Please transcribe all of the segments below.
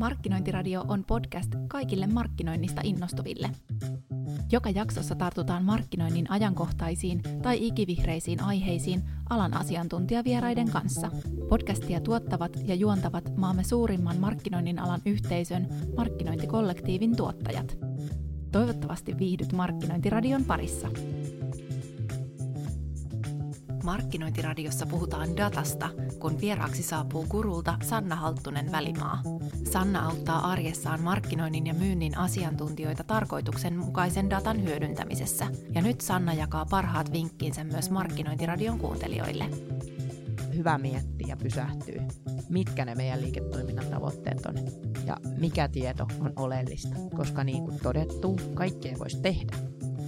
Markkinointiradio on podcast kaikille markkinoinnista innostuville. Joka jaksossa tartutaan markkinoinnin ajankohtaisiin tai ikivihreisiin aiheisiin alan asiantuntijavieraiden kanssa. Podcastia tuottavat ja juontavat maamme suurimman markkinoinnin alan yhteisön markkinointikollektiivin tuottajat. Toivottavasti viihdyt Markkinointiradion parissa. Markkinointiradiossa puhutaan datasta, kun vieraaksi saapuu kurulta Sanna Halttunen Välimaa. Sanna auttaa arjessaan markkinoinnin ja myynnin asiantuntijoita tarkoituksenmukaisen datan hyödyntämisessä. Ja nyt Sanna jakaa parhaat vinkkinsä myös Markkinointiradion kuuntelijoille. Hyvä miettiä ja pysähtyä, mitkä ne meidän liiketoiminnan tavoitteet on ja mikä tieto on oleellista, koska niin kuin todettu, kaikkea voisi tehdä,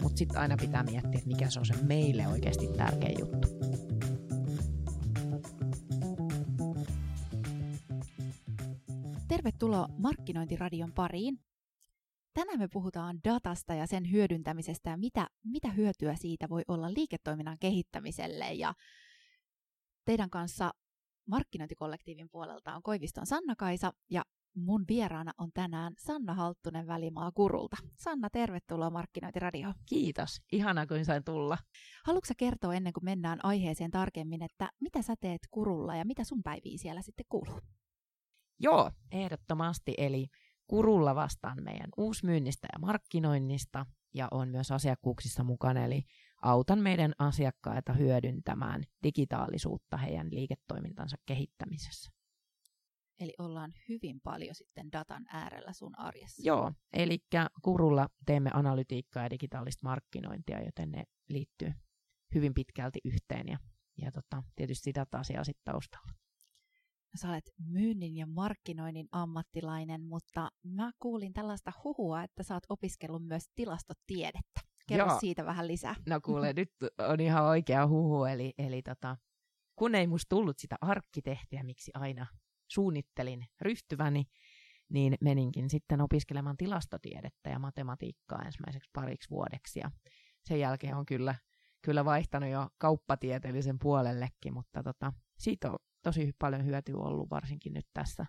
mutta sitten aina pitää miettiä, mikä se on se meille oikeasti tärkeä juttu. Tervetuloa Markkinointiradion pariin. Tänään me puhutaan datasta ja sen hyödyntämisestä ja mitä, mitä hyötyä siitä voi olla liiketoiminnan kehittämiselle. Ja teidän kanssa markkinointikollektiivin puolelta on Koiviston Sanna-Kaisa ja mun vieraana on tänään Sanna Halttunen Välimaa Kurulta. Sanna, tervetuloa Markkinointiradioon. Kiitos, ihana kun sain tulla. Haluatko kertoa ennen kuin mennään aiheeseen tarkemmin, että mitä sä teet Kurulla ja mitä sun päiviä siellä sitten kuuluu? Joo, ehdottomasti. Eli Kurulla vastaan meidän uusmyynnistä ja markkinoinnista ja on myös asiakkuuksissa mukana, eli autan meidän asiakkaita hyödyntämään digitaalisuutta heidän liiketoimintansa kehittämisessä. Eli ollaan hyvin paljon sitten datan äärellä sun arjessa. Joo, eli Kurulla teemme analytiikkaa ja digitaalista markkinointia, joten ne liittyy hyvin pitkälti yhteen ja, ja tota, tietysti data siellä sitten taustalla. Sä olet myynnin ja markkinoinnin ammattilainen, mutta mä kuulin tällaista huhua, että sä oot opiskellut myös tilastotiedettä. Kerro Joo. siitä vähän lisää. No kuule, nyt on ihan oikea huhu, eli, eli tota, kun ei musta tullut sitä arkkitehtiä, miksi aina suunnittelin ryhtyväni, niin meninkin sitten opiskelemaan tilastotiedettä ja matematiikkaa ensimmäiseksi pariksi vuodeksi. Ja sen jälkeen on kyllä, kyllä vaihtanut jo kauppatieteellisen puolellekin, mutta tota, siitä on tosi paljon hyötyä ollut varsinkin nyt tässä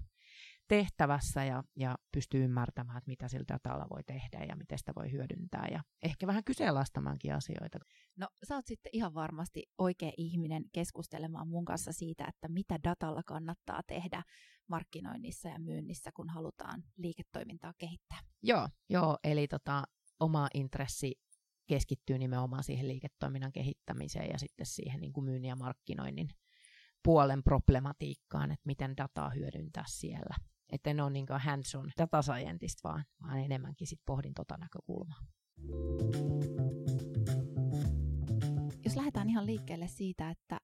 tehtävässä ja, ja pystyy ymmärtämään, että mitä sillä datalla voi tehdä ja miten sitä voi hyödyntää ja ehkä vähän kyseenalaistamankin asioita. No sä oot sitten ihan varmasti oikea ihminen keskustelemaan mun kanssa siitä, että mitä datalla kannattaa tehdä markkinoinnissa ja myynnissä, kun halutaan liiketoimintaa kehittää. Joo, joo eli tota, oma intressi keskittyy nimenomaan siihen liiketoiminnan kehittämiseen ja sitten siihen niin kuin myynnin ja markkinoinnin puolen problematiikkaan, että miten dataa hyödyntää siellä. Että en ole niin hands-on data scientist, vaan, vaan enemmänkin sit pohdin tota näkökulmaa. Jos lähdetään ihan liikkeelle siitä, että,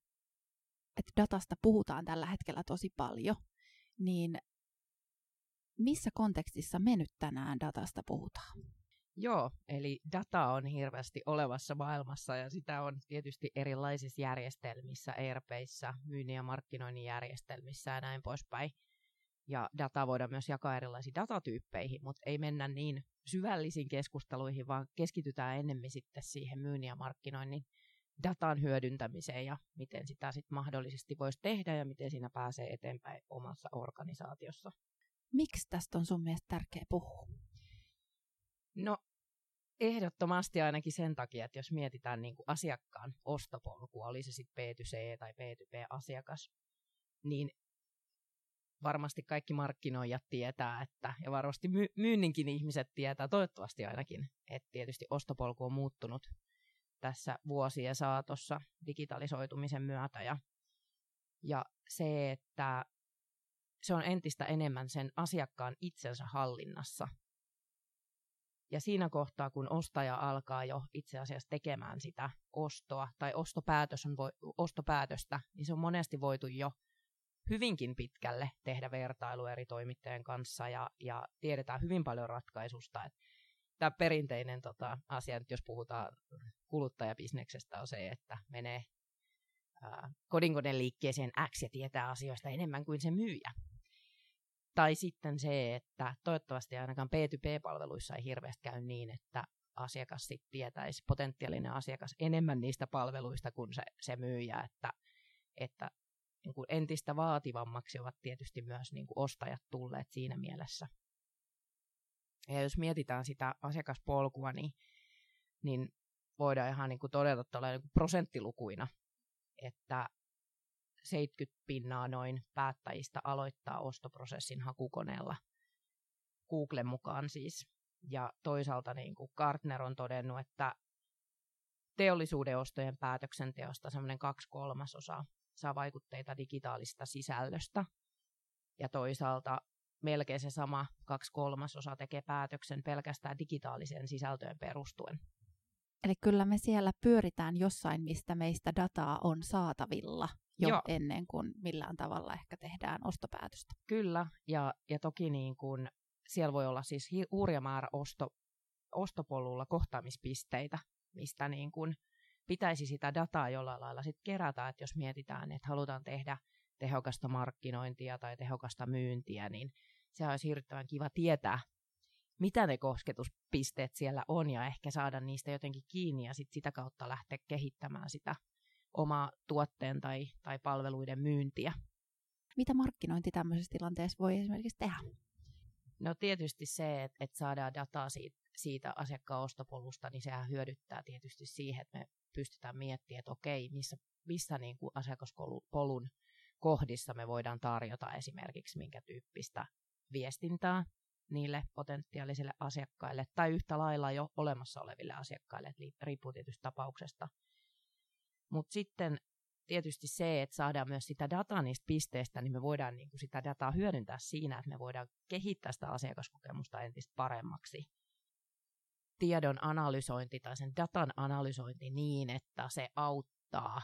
että datasta puhutaan tällä hetkellä tosi paljon, niin missä kontekstissa me nyt tänään datasta puhutaan? Joo, eli data on hirveästi olevassa maailmassa ja sitä on tietysti erilaisissa järjestelmissä, ERPissä, myynnin ja markkinoinnin järjestelmissä ja näin poispäin. Ja data voidaan myös jakaa erilaisiin datatyyppeihin, mutta ei mennä niin syvällisiin keskusteluihin, vaan keskitytään enemmän sitten siihen myynnin ja markkinoinnin datan hyödyntämiseen ja miten sitä sitten mahdollisesti voisi tehdä ja miten siinä pääsee eteenpäin omassa organisaatiossa. Miksi tästä on sun mielestä tärkeä puhua? No ehdottomasti ainakin sen takia, että jos mietitään niin kuin asiakkaan ostopolkua, oli se sitten B2C tai B2B-asiakas, niin varmasti kaikki markkinoijat tietää, että, ja varmasti my- myynninkin ihmiset tietää, toivottavasti ainakin, että tietysti ostopolku on muuttunut tässä vuosien saatossa digitalisoitumisen myötä, ja, ja se, että se on entistä enemmän sen asiakkaan itsensä hallinnassa, ja siinä kohtaa, kun ostaja alkaa jo itse asiassa tekemään sitä ostoa tai ostopäätös on vo, ostopäätöstä, niin se on monesti voitu jo hyvinkin pitkälle tehdä vertailu eri toimittajien kanssa ja, ja tiedetään hyvin paljon ratkaisusta. Tämä perinteinen tota, asia, jos puhutaan kuluttajabisneksestä, on se, että menee kodinkoneen liikkeeseen X ja tietää asioista enemmän kuin se myyjä. Tai sitten se, että toivottavasti ainakaan P2P-palveluissa ei hirveästi käy niin, että asiakas sitten tietäisi, potentiaalinen asiakas, enemmän niistä palveluista kuin se, se myyjä, että, että niin kuin entistä vaativammaksi ovat tietysti myös niin kuin ostajat tulleet siinä mielessä. Ja jos mietitään sitä asiakaspolkua, niin, niin voidaan ihan niin kuin todeta niin prosenttilukuina, että 70 pinnaa noin päättäjistä aloittaa ostoprosessin hakukoneella Googlen mukaan siis. Ja toisaalta niin kuin Gartner on todennut, että teollisuuden ostojen päätöksenteosta semmoinen kaksi kolmasosaa saa vaikutteita digitaalista sisällöstä. Ja toisaalta melkein se sama kaksi kolmasosaa tekee päätöksen pelkästään digitaaliseen sisältöön perustuen. Eli kyllä me siellä pyöritään jossain, mistä meistä dataa on saatavilla jo Joo. ennen kuin millään tavalla ehkä tehdään ostopäätöstä. Kyllä, ja, ja toki niin kuin, siellä voi olla siis hurja määrä osto, ostopolulla kohtaamispisteitä, mistä niin kuin pitäisi sitä dataa jollain lailla sit kerätä, että jos mietitään, että halutaan tehdä tehokasta markkinointia tai tehokasta myyntiä, niin se olisi hirvittävän kiva tietää, mitä ne kosketuspisteet siellä on ja ehkä saada niistä jotenkin kiinni ja sit sitä kautta lähteä kehittämään sitä omaa tuotteen tai, tai palveluiden myyntiä. Mitä markkinointi tämmöisessä tilanteessa voi esimerkiksi tehdä? No tietysti se, että, että saadaan dataa siitä, siitä asiakkaan ostopolusta, niin sehän hyödyttää tietysti siihen, että me pystytään miettimään, että okei, missä, missä niin kuin asiakaspolun kohdissa me voidaan tarjota esimerkiksi minkä tyyppistä viestintää niille potentiaalisille asiakkaille tai yhtä lailla jo olemassa oleville asiakkaille, riippuu tietysti tapauksesta. Mutta sitten tietysti se, että saadaan myös sitä dataa niistä pisteistä, niin me voidaan niin kuin sitä dataa hyödyntää siinä, että me voidaan kehittää sitä asiakaskokemusta entistä paremmaksi. Tiedon analysointi tai sen datan analysointi niin, että se auttaa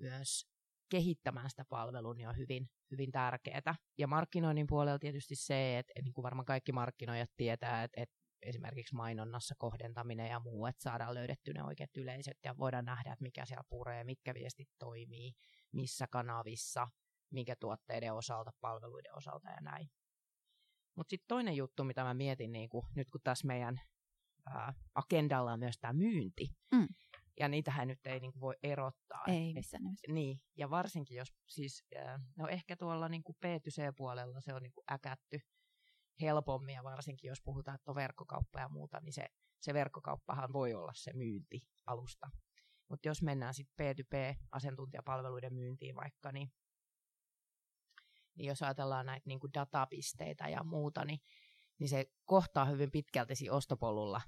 myös kehittämään sitä palvelua, niin on hyvin, hyvin tärkeää. Ja markkinoinnin puolella tietysti se, että niin kuin varmaan kaikki markkinoijat tietää, että, että esimerkiksi mainonnassa kohdentaminen ja muu, että saadaan löydetty ne oikeat yleiset ja voidaan nähdä, että mikä siellä puree, mitkä viestit toimii, missä kanavissa, minkä tuotteiden osalta, palveluiden osalta ja näin. Mutta sitten toinen juttu, mitä mä mietin, niin kun, nyt kun tässä meidän ää, agendalla on myös tämä myynti, mm. ja niitähän nyt ei niin voi erottaa. Ei missään nimessä. Niin, ja varsinkin jos siis, ää, no ehkä tuolla niin kuin B2C-puolella se on niin kuin äkätty, helpommin, ja varsinkin jos puhutaan, että on verkkokauppa ja muuta, niin se, se verkkokauppahan voi olla se myyntialusta. Mutta jos mennään sitten P2P-asiantuntijapalveluiden myyntiin vaikka, niin, niin jos ajatellaan näitä niin kuin datapisteitä ja muuta, niin, niin se kohtaa hyvin pitkälti ostopolulla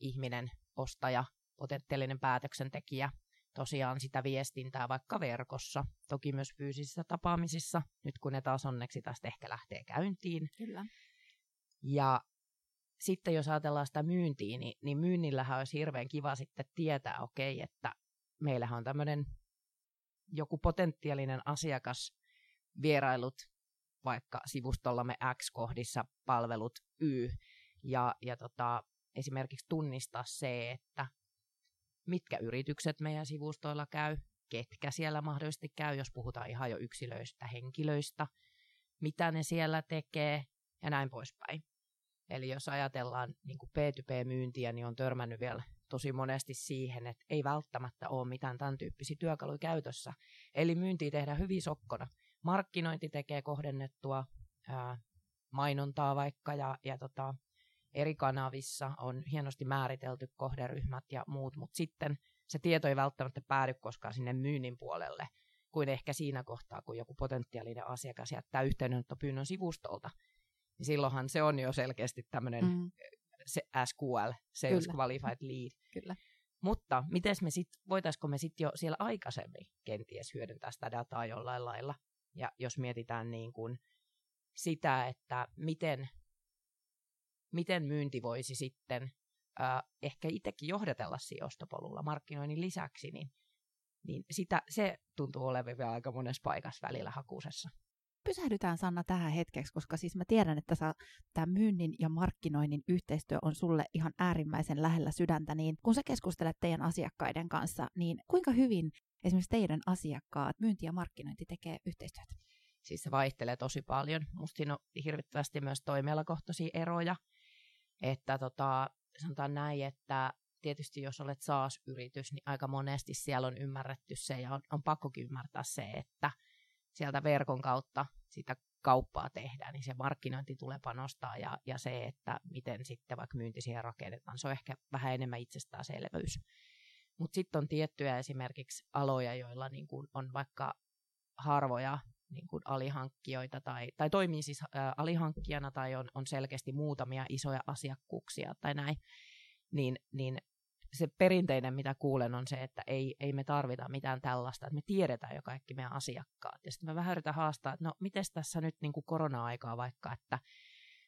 ihminen, ostaja, potentiaalinen päätöksentekijä, tosiaan sitä viestintää vaikka verkossa, toki myös fyysisissä tapaamisissa, nyt kun ne taas onneksi tästä ehkä lähtee käyntiin. Kyllä. Ja sitten jos ajatellaan sitä myyntiä, niin, niin myynnillähän olisi hirveän kiva sitten tietää, okei, okay, että meillähän on tämmöinen joku potentiaalinen asiakas vierailut vaikka sivustollamme X-kohdissa palvelut Y, ja, ja tota, esimerkiksi tunnistaa se, että mitkä yritykset meidän sivustoilla käy, ketkä siellä mahdollisesti käy, jos puhutaan ihan jo yksilöistä, henkilöistä, mitä ne siellä tekee, ja näin poispäin. Eli jos ajatellaan niin kuin P2P-myyntiä, niin on törmännyt vielä tosi monesti siihen, että ei välttämättä ole mitään tämän tyyppisiä työkaluja käytössä. Eli myyntiä tehdään hyvin sokkona. Markkinointi tekee kohdennettua ää, mainontaa vaikka ja, ja tota, eri kanavissa on hienosti määritelty kohderyhmät ja muut, mutta sitten se tieto ei välttämättä päädy koskaan sinne myynnin puolelle, kuin ehkä siinä kohtaa, kun joku potentiaalinen asiakas jättää yhteydenottopyynnön sivustolta niin silloinhan se on jo selkeästi tämmöinen mm. se SQL, Sales Kyllä. Qualified Lead. Kyllä. Mutta miten me sit, voitaisiko me sitten jo siellä aikaisemmin kenties hyödyntää sitä dataa jollain lailla? Ja jos mietitään niin kuin sitä, että miten, miten myynti voisi sitten äh, ehkä itsekin johdatella siinä ostopolulla markkinoinnin lisäksi, niin, niin sitä, se tuntuu olevan vielä aika monessa paikassa välillä hakusessa pysähdytään Sanna tähän hetkeksi, koska siis mä tiedän, että tämä myynnin ja markkinoinnin yhteistyö on sulle ihan äärimmäisen lähellä sydäntä, niin kun sä keskustelet teidän asiakkaiden kanssa, niin kuinka hyvin esimerkiksi teidän asiakkaat, myynti ja markkinointi tekee yhteistyötä? Siis se vaihtelee tosi paljon. Musta siinä on hirvittävästi myös toimialakohtaisia eroja. Että tota, sanotaan näin, että tietysti jos olet SaaS-yritys, niin aika monesti siellä on ymmärretty se ja on, on pakkokin ymmärtää se, että sieltä verkon kautta sitä kauppaa tehdään, niin se markkinointi tulee panostaa ja, ja se, että miten sitten vaikka myynti siihen rakennetaan, se on ehkä vähän enemmän itsestäänselvyys. Mutta sitten on tiettyjä esimerkiksi aloja, joilla niin kun on vaikka harvoja niin kuin alihankkijoita tai, tai toimii siis ä, alihankkijana tai on, on selkeästi muutamia isoja asiakkuuksia tai näin, niin, niin se perinteinen, mitä kuulen, on se, että ei, ei me tarvita mitään tällaista, että me tiedetään jo kaikki meidän asiakkaat. Ja sitten mä vähän yritän haastaa, että no miten tässä nyt niin kuin korona-aikaa vaikka, että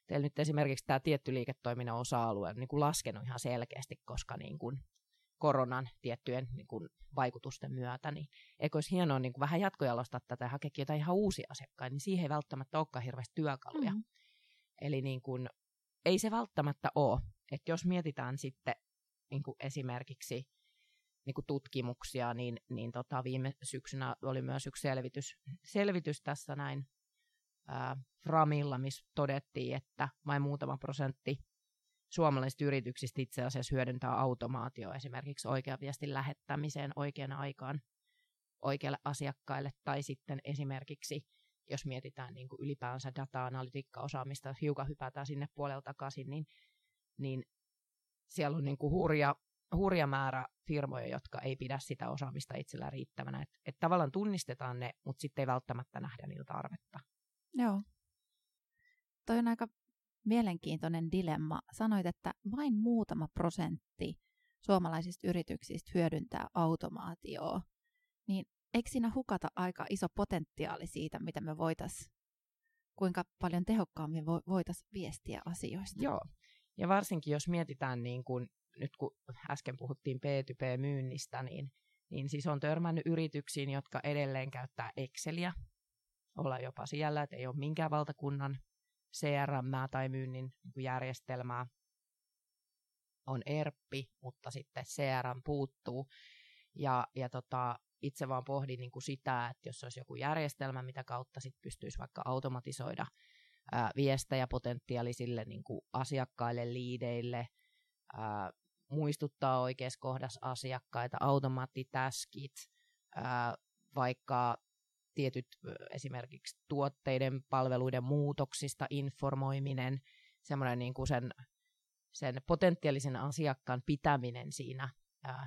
teillä nyt esimerkiksi tämä tietty liiketoiminnan osa-alue on niin kuin laskenut ihan selkeästi, koska niin kuin koronan tiettyjen niin kuin, vaikutusten myötä, niin eikö olisi hienoa niin kuin, vähän jatkojalostaa tätä ja hakeekin jotain ihan uusia asiakkaita, niin siihen ei välttämättä olekaan hirveästi työkaluja. Mm-hmm. Eli niin kuin, ei se välttämättä ole. Että jos mietitään sitten niin kuin esimerkiksi niin kuin tutkimuksia, niin, niin tota, viime syksynä oli myös yksi selvitys, selvitys tässä näin ää, Framilla, missä todettiin, että vain muutama prosentti suomalaisista yrityksistä itse asiassa hyödyntää automaatio esimerkiksi oikean viestin lähettämiseen oikeaan aikaan oikealle asiakkaille, tai sitten esimerkiksi, jos mietitään niin kuin ylipäänsä data-analytiikka-osaamista, hiukan hypätään sinne puolelta takaisin, niin, niin siellä on niin kuin hurja, hurja määrä firmoja, jotka ei pidä sitä osaamista itsellään riittävänä. Että et tavallaan tunnistetaan ne, mutta sitten ei välttämättä nähdä niillä tarvetta. Joo. Toi on aika mielenkiintoinen dilemma. Sanoit, että vain muutama prosentti suomalaisista yrityksistä hyödyntää automaatioa. Niin eikö siinä hukata aika iso potentiaali siitä, mitä me voitaisiin, kuinka paljon tehokkaammin voitaisiin viestiä asioista? Joo, ja varsinkin jos mietitään, niin kun, nyt kun äsken puhuttiin P2P-myynnistä, niin, niin siis on törmännyt yrityksiin, jotka edelleen käyttää Exceliä, olla jopa siellä, että ei ole minkään valtakunnan CRM tai myynnin niin järjestelmää. On ERPI, mutta sitten CRM puuttuu. Ja, ja tota, itse vaan pohdin niin kuin sitä, että jos olisi joku järjestelmä, mitä kautta sit pystyisi vaikka automatisoida ää, viestejä potentiaalisille niin kuin asiakkaille, liideille, ää, muistuttaa oikeassa kohdassa asiakkaita, automaattitaskit, ää, vaikka tietyt esimerkiksi tuotteiden, palveluiden muutoksista informoiminen, semmoinen niin kuin sen, sen potentiaalisen asiakkaan pitäminen siinä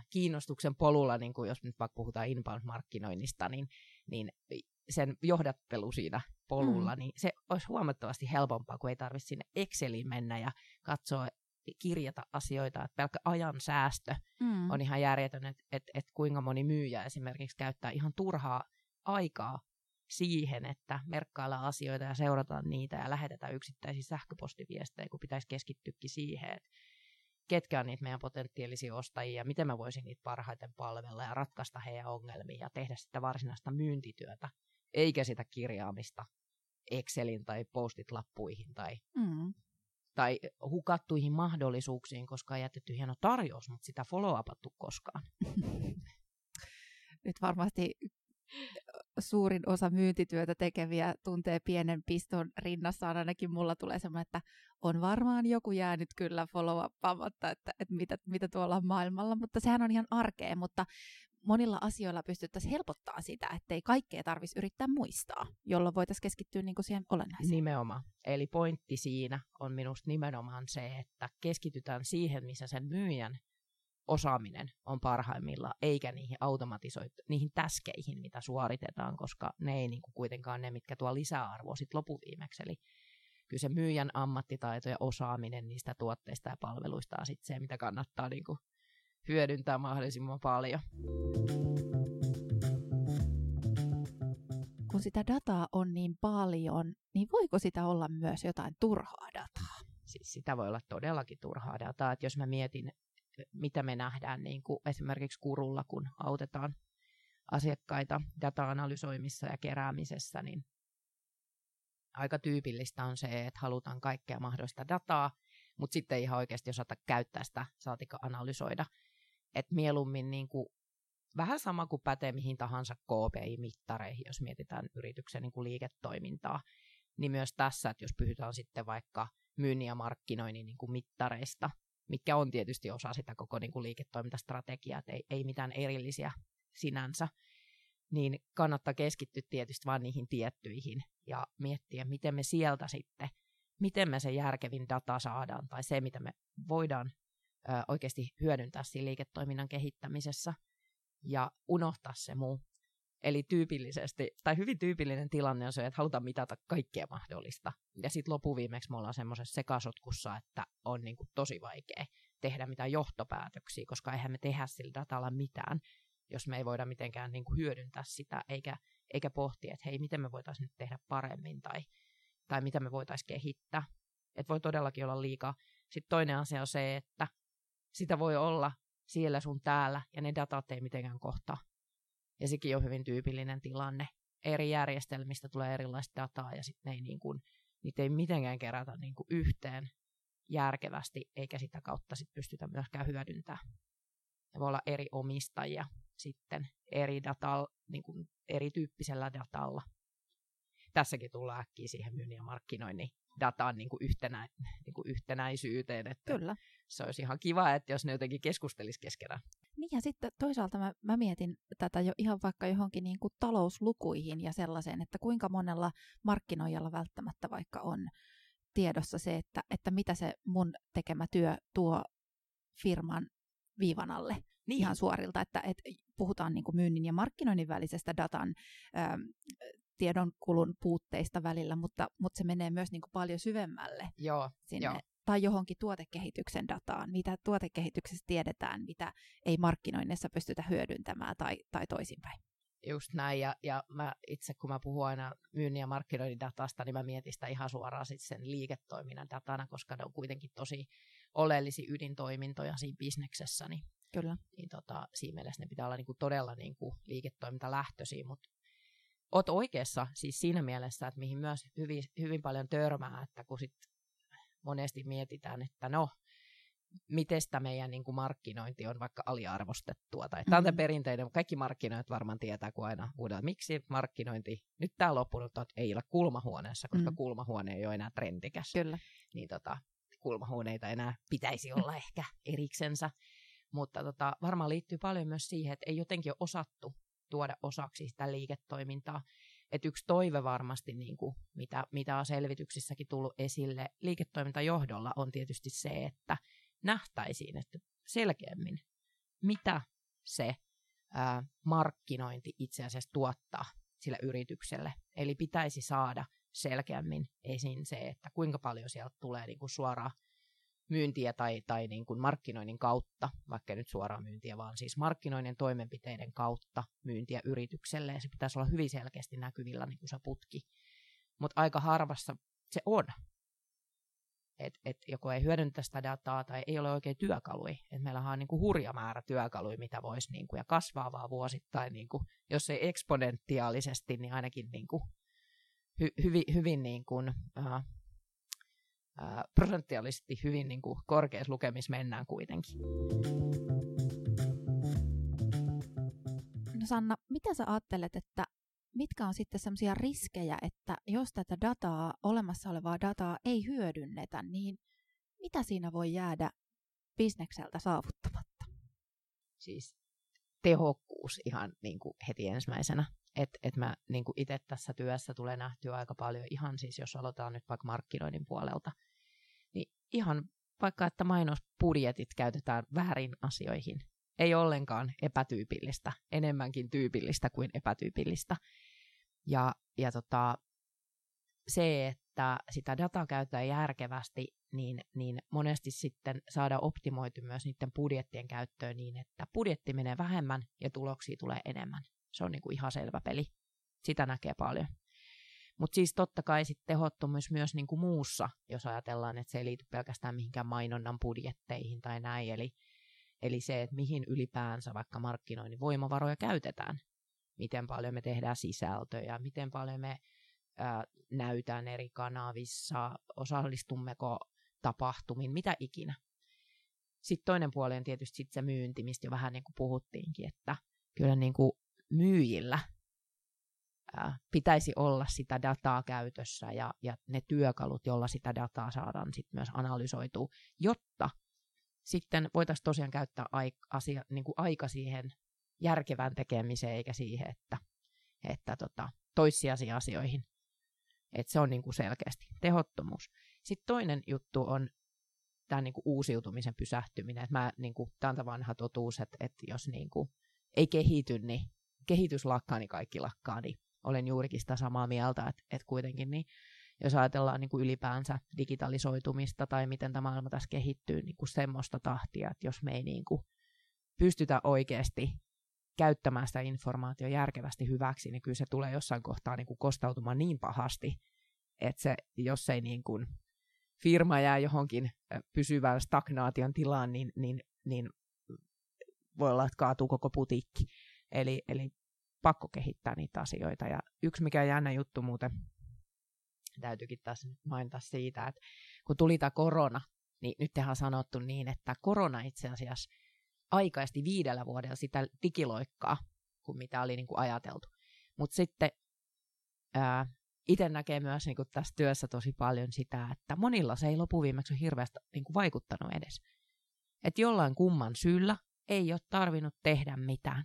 kiinnostuksen polulla, niin kuin jos nyt vaikka puhutaan inbound-markkinoinnista, niin, niin sen johdattelu siinä polulla, mm. niin se olisi huomattavasti helpompaa, kun ei tarvitse sinne Exceliin mennä ja katsoa, kirjata asioita, että pelkkä ajan säästö mm. on ihan järjetön, että et, et kuinka moni myyjä esimerkiksi käyttää ihan turhaa aikaa siihen, että merkkaillaan asioita ja seurataan niitä ja lähetetään yksittäisiä sähköpostiviestejä, kun pitäisi keskittyäkin siihen, että ketkä on niitä meidän potentiaalisia ostajia, miten mä voisin niitä parhaiten palvella ja ratkaista heidän ongelmia ja tehdä sitä varsinaista myyntityötä, eikä sitä kirjaamista Excelin tai postit-lappuihin tai, mm. tai hukattuihin mahdollisuuksiin, koska on jätetty hieno tarjous, mutta sitä follow-upattu koskaan. Nyt varmasti suurin osa myyntityötä tekeviä tuntee pienen piston rinnassaan. Ainakin mulla tulee semmoinen, että on varmaan joku jäänyt kyllä follow että, että mitä, mitä tuolla on maailmalla, mutta sehän on ihan arkea, mutta monilla asioilla pystyttäisiin helpottaa sitä, ettei kaikkea tarvitsisi yrittää muistaa, jolloin voitaisiin keskittyä niin kuin siihen olennaiseen. Nimenomaan. Eli pointti siinä on minusta nimenomaan se, että keskitytään siihen, missä sen myyjän osaaminen on parhaimmillaan, eikä niihin automatisoit, niihin täskeihin, mitä suoritetaan, koska ne ei niin kuin kuitenkaan ne, mitkä tuo lisäarvoa sitten lopuviimeksi. Eli kyllä se myyjän ammattitaito ja osaaminen niistä tuotteista ja palveluista on sitten se, mitä kannattaa niin kuin hyödyntää mahdollisimman paljon. Kun sitä dataa on niin paljon, niin voiko sitä olla myös jotain turhaa dataa? Siis sitä voi olla todellakin turhaa dataa. Että jos mä mietin mitä me nähdään niin kuin esimerkiksi kurulla, kun autetaan asiakkaita data-analysoimissa ja keräämisessä, niin aika tyypillistä on se, että halutaan kaikkea mahdollista dataa, mutta sitten ei ihan oikeasti osata käyttää sitä, saatika analysoida. Et mieluummin niin kuin, vähän sama kuin pätee mihin tahansa KPI-mittareihin, jos mietitään yrityksen niin kuin liiketoimintaa, niin myös tässä, että jos pyhytään sitten vaikka myynnin ja markkinoinnin niin kuin mittareista, mikä on tietysti osa sitä koko niin kuin liiketoimintastrategiaa, että ei, ei mitään erillisiä sinänsä, niin kannattaa keskittyä tietysti vain niihin tiettyihin ja miettiä, miten me sieltä sitten, miten me se järkevin data saadaan tai se, mitä me voidaan ö, oikeasti hyödyntää siinä liiketoiminnan kehittämisessä ja unohtaa se muu. Eli tyypillisesti, tai hyvin tyypillinen tilanne on se, että halutaan mitata kaikkea mahdollista. Ja sitten lopuviimeksi me ollaan semmoisessa sekasotkussa, että on niin kuin tosi vaikea tehdä mitään johtopäätöksiä, koska eihän me tehdä sillä datalla mitään, jos me ei voida mitenkään niin kuin hyödyntää sitä, eikä, eikä pohtia, että hei, miten me voitaisiin nyt tehdä paremmin, tai, tai mitä me voitaisiin kehittää. Että voi todellakin olla liikaa. Sitten toinen asia on se, että sitä voi olla siellä sun täällä, ja ne datat ei mitenkään kohtaa. Ja sekin on hyvin tyypillinen tilanne. Eri järjestelmistä tulee erilaista dataa, ja sitten ne ei, niin kuin, niitä ei mitenkään kerätä niin kuin yhteen järkevästi, eikä sitä kautta sit pystytä myöskään hyödyntämään. Ja voi olla eri omistajia sitten eri datalla, niin kuin erityyppisellä datalla. Tässäkin tullaan äkkiä siihen myynnin ja markkinoinnin datan niin kuin yhtenä, niin kuin yhtenäisyyteen. Että Kyllä. Se olisi ihan kiva, että jos ne jotenkin keskustelisi keskenään. Niin ja sitten toisaalta mä, mä mietin tätä jo ihan vaikka johonkin niin kuin talouslukuihin ja sellaiseen, että kuinka monella markkinoijalla välttämättä vaikka on tiedossa se, että, että mitä se mun tekemä työ tuo firman viivan alle niin. ihan suorilta, että, että puhutaan niin kuin myynnin ja markkinoinnin välisestä datan ähm, tiedonkulun puutteista välillä, mutta, mutta se menee myös niin kuin paljon syvemmälle Joo, sinne, joo. tai johonkin tuotekehityksen dataan, mitä tuotekehityksessä tiedetään, mitä ei markkinoinnissa pystytä hyödyntämään tai, tai toisinpäin. Just näin, ja, ja mä itse kun mä puhun aina myynnin ja markkinoinnin datasta, niin mä mietin sitä ihan suoraan sit sen liiketoiminnan datana, koska ne on kuitenkin tosi oleellisia ydintoimintoja siinä bisneksessä, niin, Kyllä. niin tota, siinä mielessä ne pitää olla niinku todella niinku liiketoimintalähtöisiä, mutta oot oikeassa siis siinä mielessä, että mihin myös hyvin, hyvin paljon törmää, että kun sit monesti mietitään, että no, miten sitä meidän niin kuin markkinointi on vaikka aliarvostettua. Tai, mm-hmm. Tämä on tämä perinteinen, kaikki markkinoit varmaan tietää, kun aina huudaan, miksi markkinointi, nyt tämä loppunut, että ei ole kulmahuoneessa, koska mm-hmm. kulmahuone ei ole enää trendikäs. Kyllä. Niin tota, kulmahuoneita enää pitäisi olla ehkä eriksensä. Mutta tota, varmaan liittyy paljon myös siihen, että ei jotenkin ole osattu tuoda osaksi sitä liiketoimintaa. Et yksi toive varmasti, niin kuin, mitä, mitä on selvityksissäkin tullut esille liiketoimintajohdolla, on tietysti se, että nähtäisiin että selkeämmin, mitä se ää, markkinointi itse asiassa tuottaa sille yritykselle. Eli pitäisi saada selkeämmin esiin se, että kuinka paljon sieltä tulee niin kuin suoraan myyntiä tai, tai niin kuin markkinoinnin kautta, vaikka nyt suoraan myyntiä, vaan siis markkinoinnin toimenpiteiden kautta myyntiä yritykselle, ja se pitäisi olla hyvin selkeästi näkyvillä niin kuin se putki. Mutta aika harvassa se on että et joko ei hyödyntä sitä dataa tai ei ole oikein työkaluja. Et meillä on niin kuin hurja määrä työkaluja, mitä voisi niin kuin, ja kasvaa vaan vuosittain, niin kuin, jos ei eksponentiaalisesti, niin ainakin niin kuin, hy, hyvin, hyvin niin kuin, äh, prosenttiaalisesti hyvin niin kuin, korkeassa lukemissa mennään kuitenkin. No Sanna, mitä sä ajattelet, että mitkä on sitten sellaisia riskejä, että jos tätä dataa, olemassa olevaa dataa ei hyödynnetä, niin mitä siinä voi jäädä bisnekseltä saavuttamatta? Siis tehokkuus ihan niin kuin heti ensimmäisenä. Että et mä niin itse tässä työssä tulee nähtyä aika paljon ihan siis, jos aloitetaan nyt vaikka markkinoinnin puolelta, niin ihan vaikka, että mainosbudjetit käytetään väärin asioihin, ei ollenkaan epätyypillistä, enemmänkin tyypillistä kuin epätyypillistä. Ja, ja tota, se, että sitä dataa käytetään järkevästi, niin, niin monesti sitten saada optimoitu myös niiden budjettien käyttöön niin, että budjetti menee vähemmän ja tuloksia tulee enemmän. Se on niin kuin ihan selvä peli. Sitä näkee paljon. Mutta siis totta kai sitten tehottomuus myös niin kuin muussa, jos ajatellaan, että se ei liity pelkästään mihinkään mainonnan budjetteihin tai näin. Eli, eli se, että mihin ylipäänsä vaikka markkinoinnin voimavaroja käytetään miten paljon me tehdään sisältöjä, miten paljon me ää, näytään eri kanavissa, osallistummeko tapahtumiin, mitä ikinä. Sitten toinen puoli on tietysti sit se myynti, mistä jo vähän niin kuin puhuttiinkin, että kyllä niin kuin myyjillä pitäisi olla sitä dataa käytössä ja, ja ne työkalut, joilla sitä dataa saadaan sit myös analysoitua, jotta sitten voitaisiin tosiaan käyttää aika, asia, niin kuin aika siihen järkevään tekemiseen, eikä siihen, että että tota, toissijaisiin asioihin. Et se on niin kuin selkeästi tehottomuus. Sitten toinen juttu on tämä niin kuin uusiutumisen pysähtyminen. Et mä, niin kuin, tämä on vanha totuus, että, että jos niin kuin, ei kehity, niin kehitys lakkaa, niin kaikki lakkaa. Niin olen juurikin sitä samaa mieltä, että, että kuitenkin niin, jos ajatellaan niin kuin ylipäänsä digitalisoitumista tai miten tämä maailma tässä kehittyy niin kuin semmoista tahtia, että jos me ei niin kuin pystytä oikeasti käyttämään sitä informaatiota järkevästi hyväksi, niin kyllä se tulee jossain kohtaa niin kuin kostautumaan niin pahasti, että se, jos ei niin kuin firma jää johonkin pysyvään stagnaation tilaan, niin, niin, niin voi olla, että kaatuu koko putiikki. Eli, eli pakko kehittää niitä asioita. Ja yksi mikä jännä juttu muuten, täytyykin taas mainita siitä, että kun tuli tämä korona, niin nyt tehdään sanottu niin, että korona itse asiassa aikaisti viidellä vuodella sitä digiloikkaa, kuin mitä oli niin kuin ajateltu. Mutta sitten itse näkee myös niin kuin tässä työssä tosi paljon sitä, että monilla se ei lopuviimeksi ole hirveästi niin kuin vaikuttanut edes. Että jollain kumman syyllä ei ole tarvinnut tehdä mitään.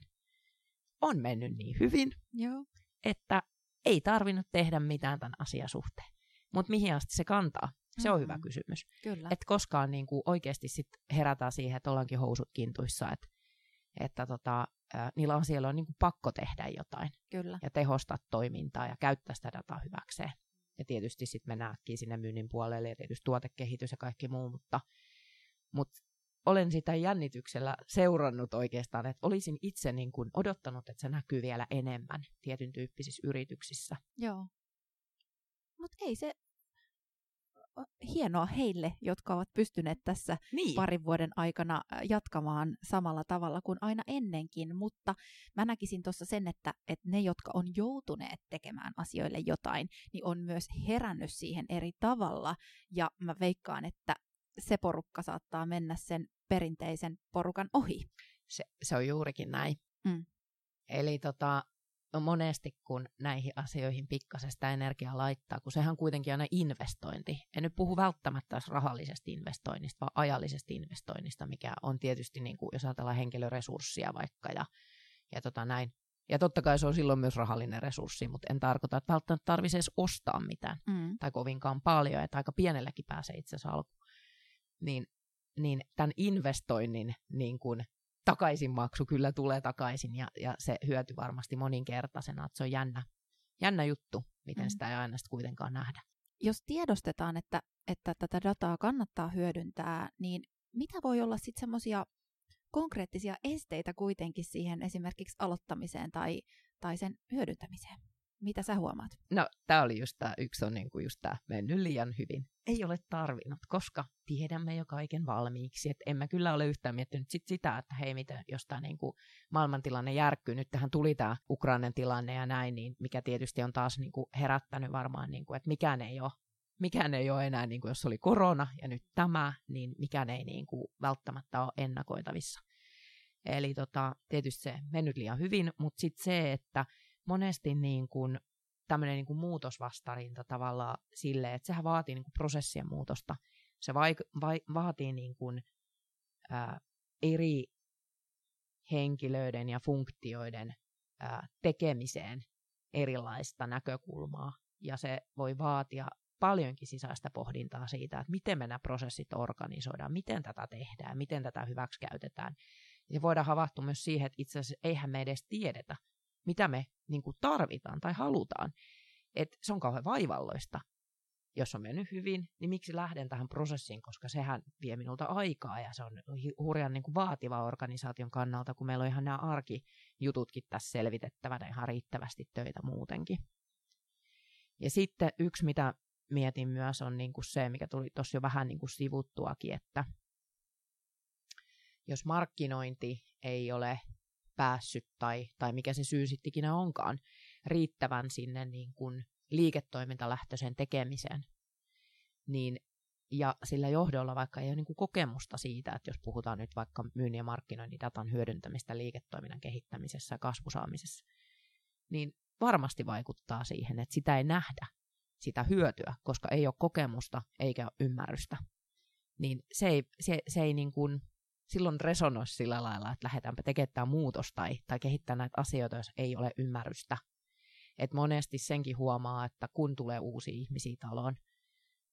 On mennyt niin hyvin, Joo. että ei tarvinnut tehdä mitään tämän asian suhteen. Mutta mihin asti se kantaa? Se on mm-hmm. hyvä kysymys. Kyllä. Että koskaan niin kuin oikeasti sit herätään siihen, että ollaankin housut kintuissa, että, että tota, ää, niillä asioilla on niin kuin pakko tehdä jotain. Kyllä. Ja tehostaa toimintaa ja käyttää sitä dataa hyväkseen. Ja tietysti sitten mennäänkin sinne myynnin puolelle ja tietysti tuotekehitys ja kaikki muu, mutta, mutta olen sitä jännityksellä seurannut oikeastaan, että olisin itse niin kuin odottanut, että se näkyy vielä enemmän tietyn tyyppisissä yrityksissä. Joo. Mutta ei se hienoa heille, jotka ovat pystyneet tässä niin. parin vuoden aikana jatkamaan samalla tavalla kuin aina ennenkin, mutta mä näkisin tuossa sen, että, että ne, jotka on joutuneet tekemään asioille jotain, niin on myös herännyt siihen eri tavalla, ja mä veikkaan, että se porukka saattaa mennä sen perinteisen porukan ohi. Se, se on juurikin näin. Mm. Eli tota, no monesti kun näihin asioihin pikkasesta energiaa laittaa, kun sehän on kuitenkin aina investointi. En nyt puhu välttämättä rahallisesta investoinnista, vaan ajallisesta investoinnista, mikä on tietysti, niin kuin, jos ajatellaan henkilöresurssia vaikka ja, ja tota näin. Ja totta kai se on silloin myös rahallinen resurssi, mutta en tarkoita, että välttämättä tarvitsisi edes ostaa mitään mm. tai kovinkaan paljon, että aika pienelläkin pääsee itse asiassa alkuun. Niin, niin tämän investoinnin niin kuin takaisinmaksu kyllä tulee takaisin ja, ja se hyöty varmasti moninkertaisena, että se on jännä, jännä juttu, miten mm. sitä ei aina sitten kuitenkaan nähdä. Jos tiedostetaan, että, että tätä dataa kannattaa hyödyntää, niin mitä voi olla sitten semmoisia konkreettisia esteitä kuitenkin siihen esimerkiksi aloittamiseen tai, tai sen hyödyntämiseen? Mitä sä huomaat? No, tämä oli just tämä, yksi on niinku just tämä mennyt liian hyvin. Ei ole tarvinnut, koska tiedämme jo kaiken valmiiksi. Et en mä kyllä ole yhtään miettinyt sit sitä, että hei, mitä, jos tämä niinku maailmantilanne järkkyy. Nyt tähän tuli tämä Ukrainan tilanne ja näin, niin mikä tietysti on taas niinku herättänyt varmaan, niinku, että mikään ei ole mikään ei ole enää, niin kuin jos oli korona ja nyt tämä, niin mikään ei niin kuin välttämättä ole ennakoitavissa. Eli tota, tietysti se mennyt liian hyvin, mutta sitten se, että monesti niin kuin tämmöinen niin kuin muutosvastarinta tavallaan sille, että sehän vaatii niin kuin prosessien muutosta. Se vaik- vai- vaatii niin kuin, ää, eri henkilöiden ja funktioiden ää, tekemiseen erilaista näkökulmaa. Ja se voi vaatia paljonkin sisäistä pohdintaa siitä, että miten me nämä prosessit organisoidaan, miten tätä tehdään, miten tätä hyväksikäytetään. Ja voidaan havahtua myös siihen, että itse asiassa eihän me edes tiedetä, mitä me niin kuin tarvitaan tai halutaan. Et se on kauhean vaivalloista. Jos on mennyt hyvin, niin miksi lähden tähän prosessiin, koska sehän vie minulta aikaa ja se on hurjan niin kuin vaativa organisaation kannalta, kun meillä on ihan nämä arkijututkin tässä selvitettävänä ihan riittävästi töitä muutenkin. Ja sitten yksi, mitä mietin myös, on niin kuin se, mikä tuli tuossa jo vähän niin kuin sivuttuakin, että jos markkinointi ei ole päässyt tai, tai mikä se syy sittenkin onkaan, riittävän sinne niin kuin liiketoimintalähtöisen tekemiseen, niin ja sillä johdolla vaikka ei ole niin kuin kokemusta siitä, että jos puhutaan nyt vaikka myynnin ja markkinoinnin datan hyödyntämistä liiketoiminnan kehittämisessä ja kasvusaamisessa, niin varmasti vaikuttaa siihen, että sitä ei nähdä, sitä hyötyä, koska ei ole kokemusta eikä ole ymmärrystä. Niin se ei, se, se ei niin kuin silloin resonoi sillä lailla, että lähdetäänpä tekemään muutos tai, tai kehittämään näitä asioita, jos ei ole ymmärrystä. Et monesti senkin huomaa, että kun tulee uusi ihmisiä taloon,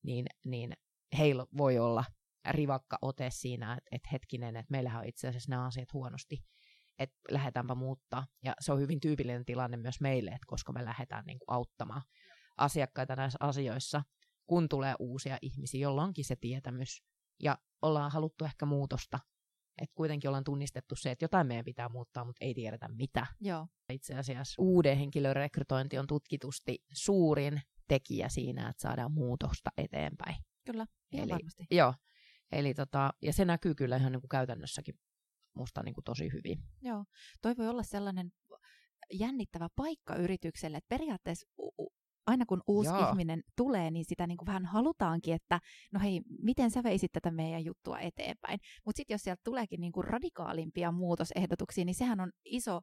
niin, niin heillä voi olla rivakka ote siinä, että, että hetkinen, että meillähän on itse asiassa nämä asiat huonosti, että lähdetäänpä muuttaa. Ja se on hyvin tyypillinen tilanne myös meille, että koska me lähdetään niin kuin auttamaan asiakkaita näissä asioissa, kun tulee uusia ihmisiä, joilla onkin se tietämys, ja ollaan haluttu ehkä muutosta, että kuitenkin ollaan tunnistettu se, että jotain meidän pitää muuttaa, mutta ei tiedetä mitä. Joo. Itse asiassa uuden henkilön rekrytointi on tutkitusti suurin tekijä siinä, että saadaan muutosta eteenpäin. Kyllä, ihan Eli- varmasti. Joo, eli tota, ja se näkyy kyllä ihan niin kuin käytännössäkin musta niin kuin tosi hyvin. Joo, toi voi olla sellainen jännittävä paikka yritykselle, että periaatteessa aina kun uusi. Joo. ihminen tulee, niin sitä niin kuin vähän halutaankin, että no hei, miten sä veisit tätä meidän juttua eteenpäin. Mutta sitten jos sieltä tuleekin niin kuin radikaalimpia muutosehdotuksia, niin sehän on iso,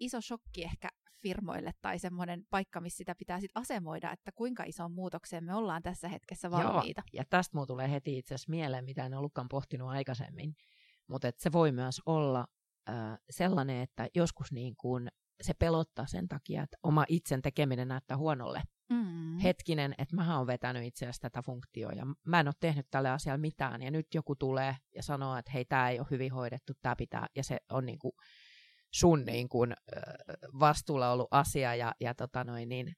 iso shokki ehkä firmoille tai semmoinen paikka, missä sitä pitää sitten asemoida, että kuinka isoon muutokseen me ollaan tässä hetkessä valmiita. Joo, ja tästä mulla tulee heti itse asiassa mieleen, mitä en ollutkaan pohtinut aikaisemmin. Mutta se voi myös olla äh, sellainen, että joskus niin kuin se pelottaa sen takia, että oma itsen tekeminen näyttää huonolle. Mm. Hetkinen, että mä oon vetänyt itse asiassa tätä funktioa ja mä en ole tehnyt tälle asialle mitään. Ja nyt joku tulee ja sanoo, että hei, tämä ei ole hyvin hoidettu, tämä pitää, ja se on niin kuin sun niin kuin, vastuulla ollut asia ja, ja tota noin, niin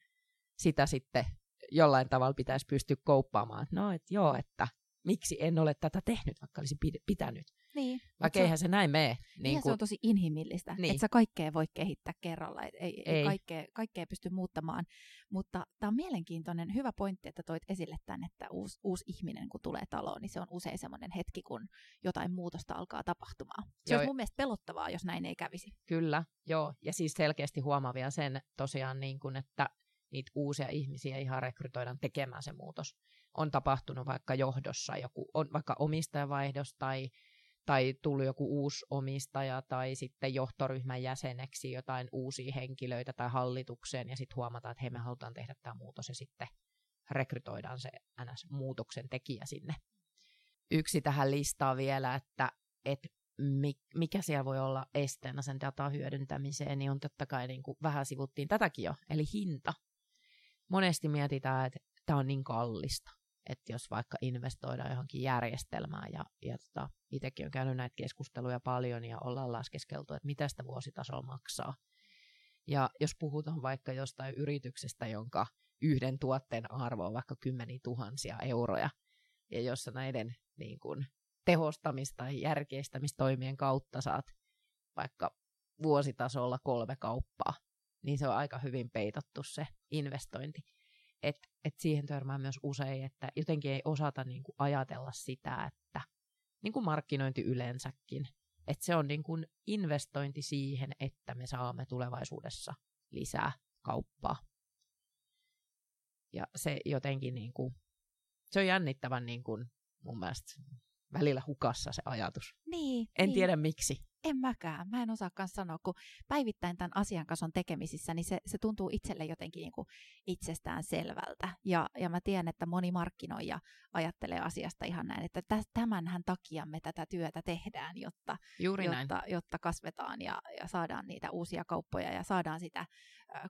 sitä sitten jollain tavalla pitäisi pystyä kouppaamaan. että No, että joo, että miksi en ole tätä tehnyt, vaikka olisi pid- pitänyt. Niin. Vaikka eihän se näin mene. Niin Niin se on tosi inhimillistä, Niin. että sä kaikkea voi kehittää kerralla, et ei, ei. Kaikkea, kaikkea pysty muuttamaan. Mutta tämä on mielenkiintoinen, hyvä pointti, että toit esille tämän, että uusi, uusi ihminen kun tulee taloon, niin se on usein semmoinen hetki, kun jotain muutosta alkaa tapahtumaan. Se Joo. olisi mun mielestä pelottavaa, jos näin ei kävisi. Kyllä, joo. Ja siis selkeästi huomaavia sen tosiaan, niin kuin, että niitä uusia ihmisiä ihan rekrytoidaan tekemään se muutos. On tapahtunut vaikka johdossa joku, on vaikka omistajavaihdos tai, tai tullut joku uusi omistaja tai sitten johtoryhmän jäseneksi jotain uusia henkilöitä tai hallitukseen ja sitten huomataan, että hei me halutaan tehdä tämä muutos ja sitten rekrytoidaan se NS-muutoksen tekijä sinne. Yksi tähän listaa vielä, että, että mi- mikä siellä voi olla esteenä sen datan hyödyntämiseen, niin on totta kai niin kuin vähän sivuttiin tätäkin jo, eli hinta. Monesti mietitään, että tämä on niin kallista, että jos vaikka investoidaan johonkin järjestelmään, ja, ja tota, itsekin on käynyt näitä keskusteluja paljon, ja ollaan laskeskeltu, että mitä sitä vuositasolla maksaa. Ja jos puhutaan vaikka jostain yrityksestä, jonka yhden tuotteen arvo on vaikka kymmeniä tuhansia euroja, ja jossa näiden niin kuin, tehostamista tai järkeistämistoimien kautta saat vaikka vuositasolla kolme kauppaa, niin se on aika hyvin peitottu se investointi. Et, et siihen törmää myös usein, että jotenkin ei osata niin kuin ajatella sitä, että niin kuin markkinointi yleensäkin, että se on niin kuin investointi siihen, että me saamme tulevaisuudessa lisää kauppaa. Ja se jotenkin, niin kuin, se on jännittävän niin kuin, mun mielestä välillä hukassa se ajatus. Niin, En niin. tiedä miksi. En mäkään. Mä en osaakaan sanoa, kun päivittäin tämän asian kanssa on tekemisissä, niin se, se tuntuu itselle jotenkin niin kuin itsestään selvältä. Ja, ja mä tiedän, että moni markkinoija ajattelee asiasta ihan näin, että tä, tämänhän takia me tätä työtä tehdään, jotta, Juuri näin. jotta, jotta kasvetaan ja, ja saadaan niitä uusia kauppoja ja saadaan sitä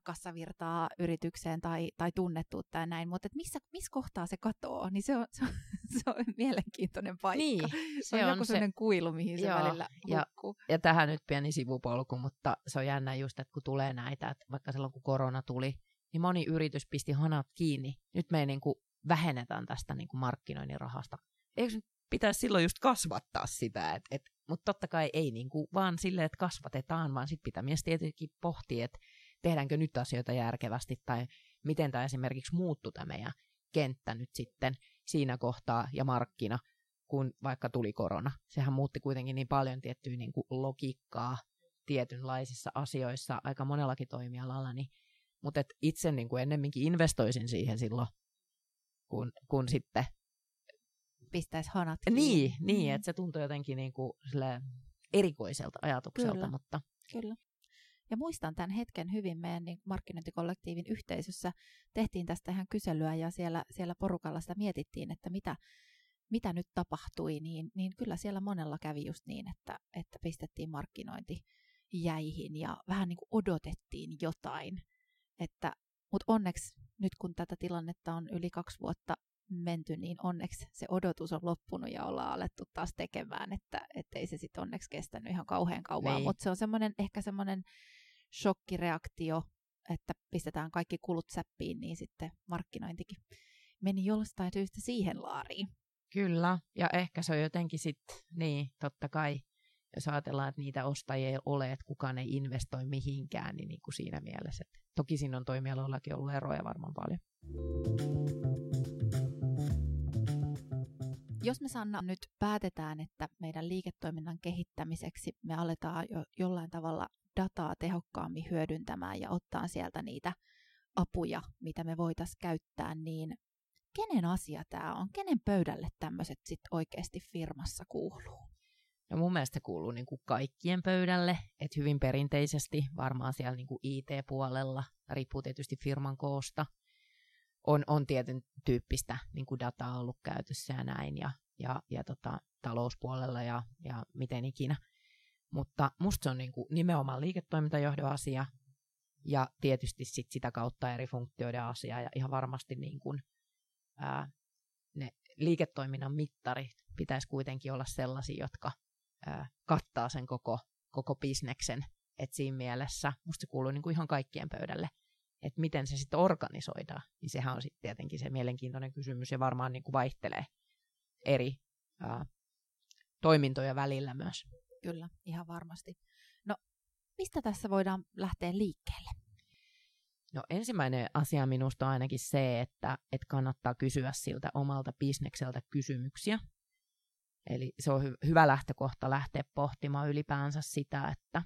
kassavirtaa yritykseen tai, tai tunnettuutta ja näin. Mutta missä, missä kohtaa se katoo, niin se on, se on, se on mielenkiintoinen paikka. Niin, se on, se on joku se- sellainen kuilu, mihin se Joo, välillä ja- hukkuu. ja tähän nyt pieni sivupolku, mutta se on jännä just, että kun tulee näitä, että vaikka silloin kun korona tuli, niin moni yritys pisti hanat kiinni. Nyt me ei niin kuin vähennetään tästä niin kuin markkinoinnin rahasta. Eikö nyt pitäisi silloin just kasvattaa sitä, et, et, mutta totta kai ei niin kuin vaan silleen, että kasvatetaan, vaan sitten pitää myös tietenkin pohtia, että tehdäänkö nyt asioita järkevästi tai miten tämä esimerkiksi muuttui tämä meidän kenttä nyt sitten siinä kohtaa ja markkina, kun vaikka tuli korona. Sehän muutti kuitenkin niin paljon tiettyä niin kuin logiikkaa tietynlaisissa asioissa aika monellakin toimialalla, niin, mutta et itse niin kuin ennemminkin investoisin siihen silloin, kun, kun sitten Pistäisi hanat kiinni. niin, niin Mm. että se tuntuu jotenkin niin kuin erikoiselta ajatukselta, Kyllä. mutta Kyllä. Ja muistan tämän hetken hyvin meidän niin markkinointikollektiivin yhteisössä. Tehtiin tästä ihan kyselyä ja siellä, siellä porukalla sitä mietittiin, että mitä, mitä nyt tapahtui. Niin, niin kyllä siellä monella kävi just niin, että, että pistettiin markkinointi jäihin ja vähän niin kuin odotettiin jotain. että, mutta onneksi nyt kun tätä tilannetta on yli kaksi vuotta menty, niin onneksi se odotus on loppunut ja ollaan alettu taas tekemään, että ei se sitten onneksi kestänyt ihan kauhean kauan, niin. mutta se on semmoinen, ehkä semmoinen shokkireaktio, että pistetään kaikki kulut säppiin, niin sitten markkinointikin meni jostain syystä siihen laariin. Kyllä, ja ehkä se on jotenkin sitten, niin totta kai, jos ajatellaan, että niitä ostajia ei ole, että kukaan ei investoi mihinkään, niin, niin kuin siinä mielessä. Että toki siinä on toimialoillakin ollut eroja varmaan paljon. Jos me Sanna nyt päätetään, että meidän liiketoiminnan kehittämiseksi me aletaan jo jollain tavalla dataa tehokkaammin hyödyntämään ja ottaa sieltä niitä apuja, mitä me voitaisiin käyttää, niin kenen asia tämä on? Kenen pöydälle tämmöiset sitten oikeasti firmassa kuuluu? No mun mielestä kuuluu niin kuin kaikkien pöydälle, että hyvin perinteisesti varmaan siellä niin kuin IT-puolella, riippuu tietysti firman koosta, on, on tietyn tyyppistä niin kuin dataa ollut käytössä ja näin, ja, ja, ja tota, talouspuolella ja, ja miten ikinä. Mutta musta se on niin kuin nimenomaan liiketoimintajohdon asia, ja tietysti sit sitä kautta eri funktioiden asia, ja ihan varmasti niin kuin, ää, ne liiketoiminnan mittarit pitäisi kuitenkin olla sellaisia, jotka ää, kattaa sen koko, koko bisneksen. Et siinä mielessä musta se kuuluu niin kuin ihan kaikkien pöydälle että miten se sitten organisoidaan, niin sehän on sitten tietenkin se mielenkiintoinen kysymys ja varmaan niin kuin vaihtelee eri ää, toimintoja välillä myös. Kyllä, ihan varmasti. No, mistä tässä voidaan lähteä liikkeelle? No ensimmäinen asia minusta on ainakin se, että, että kannattaa kysyä siltä omalta bisnekseltä kysymyksiä. Eli se on hy- hyvä lähtökohta lähteä pohtimaan ylipäänsä sitä, että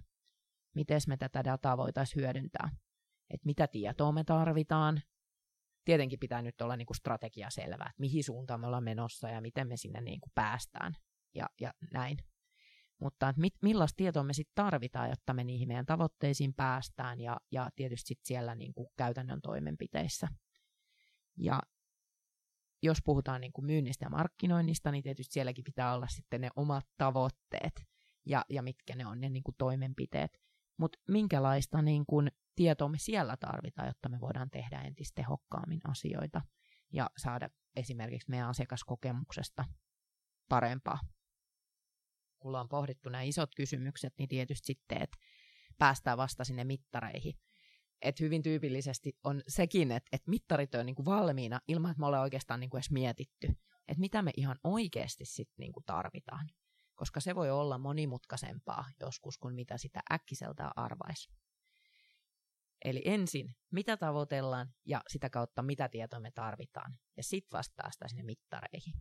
miten me tätä dataa voitaisiin hyödyntää että mitä tietoa me tarvitaan. Tietenkin pitää nyt olla niin kuin strategia selvää, että mihin suuntaan me ollaan menossa ja miten me sinne niin kuin päästään ja, ja näin. Mutta mit, millaista tietoa me sitten tarvitaan, jotta me niihin meidän tavoitteisiin päästään ja, ja tietysti sit siellä niin kuin käytännön toimenpiteissä. Ja jos puhutaan niin kuin myynnistä ja markkinoinnista, niin tietysti sielläkin pitää olla sitten ne omat tavoitteet ja, ja mitkä ne on ne niin kuin toimenpiteet. Mutta minkälaista niin kuin tietoa me siellä tarvitaan, jotta me voidaan tehdä entistä tehokkaammin asioita ja saada esimerkiksi meidän asiakaskokemuksesta parempaa. Kun on pohdittu nämä isot kysymykset, niin tietysti sitten, että päästään vasta sinne mittareihin. Et hyvin tyypillisesti on sekin, että, että mittarit on niin kuin valmiina ilman, että me ollaan oikeastaan niin kuin edes mietitty, että mitä me ihan oikeasti sitten niin kuin tarvitaan. Koska se voi olla monimutkaisempaa joskus kuin mitä sitä äkkiseltä arvaisi. Eli ensin, mitä tavoitellaan ja sitä kautta, mitä tietoa me tarvitaan. Ja sitten vasta päästään sinne mittareihin.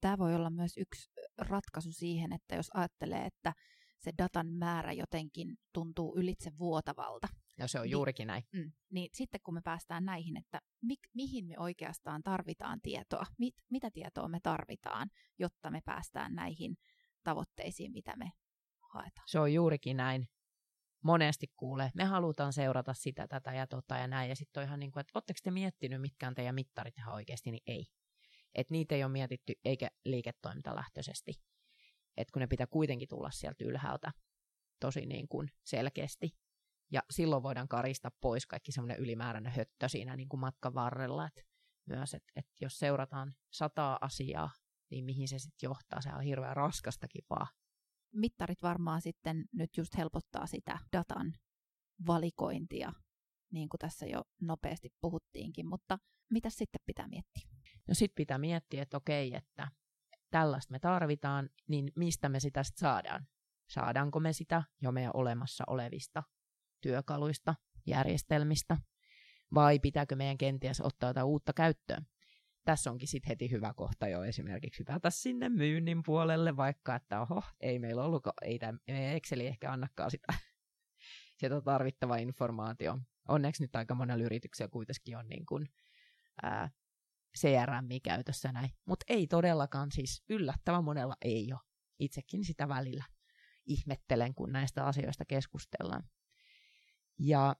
Tämä voi olla myös yksi ratkaisu siihen, että jos ajattelee, että se datan määrä jotenkin tuntuu ylitse vuotavalta. Ja se on niin, juurikin näin. Mm, niin sitten kun me päästään näihin, että mi, mihin me oikeastaan tarvitaan tietoa, mit, mitä tietoa me tarvitaan, jotta me päästään näihin tavoitteisiin, mitä me haetaan. Se on juurikin näin monesti kuulee, me halutaan seurata sitä, tätä ja tota ja näin. Ja sitten on ihan niin kuin, että oletteko te miettinyt, mitkä on teidän mittarit ihan oikeasti, niin ei. Että niitä ei ole mietitty eikä liiketoimintalähtöisesti. Että kun ne pitää kuitenkin tulla sieltä ylhäältä tosi niin kuin selkeästi. Ja silloin voidaan karista pois kaikki semmoinen ylimääräinen höttö siinä niin kuin matkan varrella. Et myös, että et jos seurataan sataa asiaa, niin mihin se sitten johtaa, se on hirveän raskastakin vaan mittarit varmaan sitten nyt just helpottaa sitä datan valikointia, niin kuin tässä jo nopeasti puhuttiinkin, mutta mitä sitten pitää miettiä? No sitten pitää miettiä, että okei, että tällaista me tarvitaan, niin mistä me sitä sitten saadaan? Saadaanko me sitä jo meidän olemassa olevista työkaluista, järjestelmistä, vai pitääkö meidän kenties ottaa jotain uutta käyttöön? tässä onkin sitten heti hyvä kohta jo esimerkiksi hypätä sinne myynnin puolelle, vaikka että oho, ei meillä ollut, ei tämä Exceli ehkä annakaan sitä, sitä tarvittavaa informaatio. Onneksi nyt aika monella yrityksellä kuitenkin on niin kuin, ää, CRM käytössä näin, mutta ei todellakaan siis yllättävän monella ei ole. Itsekin sitä välillä ihmettelen, kun näistä asioista keskustellaan. Ja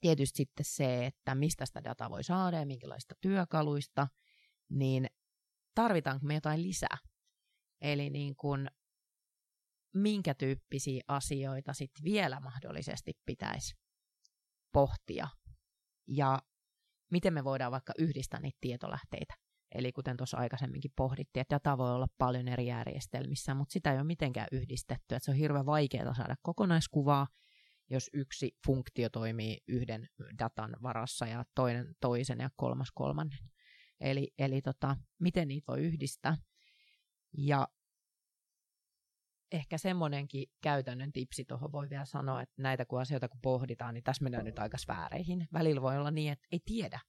tietysti sitten se, että mistä sitä dataa voi saada ja minkälaista työkaluista, niin tarvitaanko me jotain lisää? Eli niin kuin, minkä tyyppisiä asioita sitten vielä mahdollisesti pitäisi pohtia. Ja miten me voidaan vaikka yhdistää niitä tietolähteitä. Eli kuten tuossa aikaisemminkin pohdittiin, että data voi olla paljon eri järjestelmissä, mutta sitä ei ole mitenkään yhdistetty. Että se on hirveän vaikeaa saada kokonaiskuvaa, jos yksi funktio toimii yhden datan varassa ja toinen toisen ja kolmas kolmannen. Eli, eli tota, miten niitä voi yhdistää. Ja ehkä semmoinenkin käytännön tipsi tuohon voi vielä sanoa, että näitä kun asioita kun pohditaan, niin tässä mennään nyt aika sfääreihin. Välillä voi olla niin, että ei tiedä.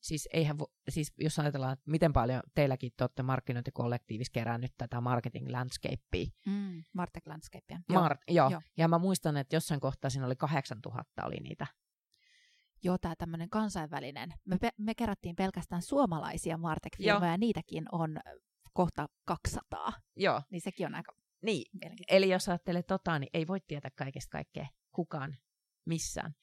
Siis, eihän vo, siis jos ajatellaan, että miten paljon teilläkin te olette markkinointikollektiivissa kerännyt tätä marketing landscapea. Mm, Martech landscapea. Mart, joo. joo. Ja mä muistan, että jossain kohtaa siinä oli 8000 oli niitä Joo, tämä tämmöinen kansainvälinen. Me, pe- me kerättiin pelkästään suomalaisia Martech-firmoja, ja niitäkin on kohta 200. Joo. Niin sekin on aika Niin, eli jos ajattelee tota, niin ei voi tietää kaikesta kaikkea kukaan missään.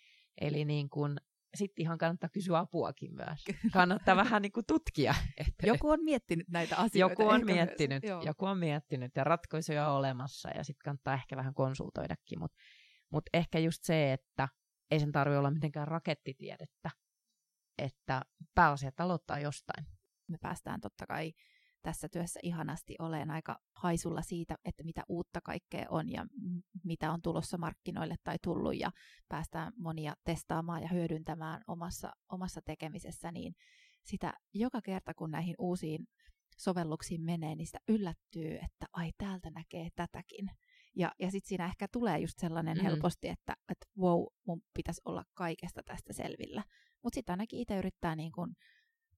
Eli niin kun, sitten ihan kannattaa kysyä apuakin myös. Kannattaa vähän niin kuin tutkia. Että joku on miettinyt näitä asioita. Joku on miettinyt, myös, joku on miettinyt ja ratkaisuja on olemassa ja sitten kannattaa ehkä vähän konsultoidakin. Mutta mut ehkä just se, että ei sen tarvitse olla mitenkään rakettitiedettä, että pääasiat aloittaa jostain. Me päästään totta kai tässä työssä ihanasti oleen aika haisulla siitä, että mitä uutta kaikkea on ja mitä on tulossa markkinoille tai tullut ja päästään monia testaamaan ja hyödyntämään omassa, omassa tekemisessä, niin sitä joka kerta kun näihin uusiin sovelluksiin menee, niin sitä yllättyy, että ai täältä näkee tätäkin. Ja, ja sitten siinä ehkä tulee just sellainen mm. helposti, että, että wow, mun pitäisi olla kaikesta tästä selvillä. Mutta sitten ainakin itse yrittää niin kun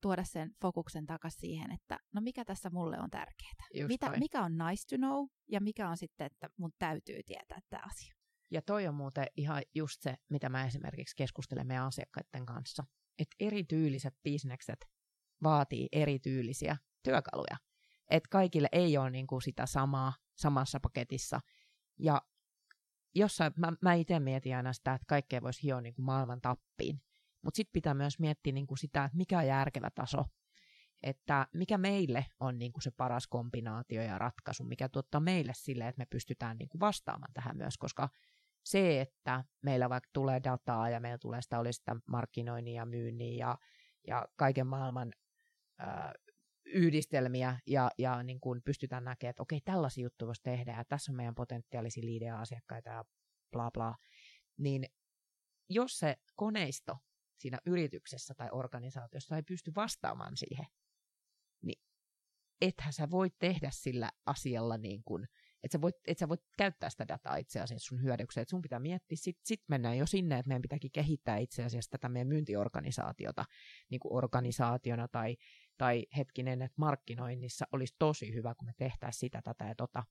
tuoda sen fokuksen takaisin siihen, että no mikä tässä mulle on tärkeää. Mitä, mikä on nice to know ja mikä on sitten, että mun täytyy tietää tämä asia. Ja toi on muuten ihan just se, mitä mä esimerkiksi keskustelen meidän asiakkaiden kanssa. Että erityyliset bisnekset vaatii erityylisiä työkaluja. Että kaikille ei ole niinku sitä samaa samassa paketissa. Ja jossain, mä, mä itse mietin aina sitä, että kaikkea voisi hioa niin kuin maailman tappiin. Mutta sitten pitää myös miettiä niin kuin sitä, että mikä on järkevä taso. Että mikä meille on niin kuin se paras kombinaatio ja ratkaisu, mikä tuottaa meille sille, että me pystytään niin kuin vastaamaan tähän myös, koska se, että meillä vaikka tulee dataa ja meillä tulee sitä, oli sitä markkinoinnin ja myynnin ja, ja kaiken maailman ää, yhdistelmiä ja, ja niin kuin pystytään näkemään, että okei, tällaisia juttuja voisi tehdä ja tässä on meidän potentiaalisia liidejä asiakkaita ja bla bla, niin jos se koneisto siinä yrityksessä tai organisaatiossa ei pysty vastaamaan siihen, niin ethän sä voi tehdä sillä asialla niin kuin, että sä, voit, et sä voit käyttää sitä dataa itse asiassa sun hyödykseen, että sun pitää miettiä, sitten sit mennään jo sinne, että meidän pitääkin kehittää itse asiassa tätä meidän myyntiorganisaatiota niin kuin organisaationa tai, tai hetkinen, että markkinoinnissa olisi tosi hyvä, kun me tehtäisiin sitä, tätä ja tota,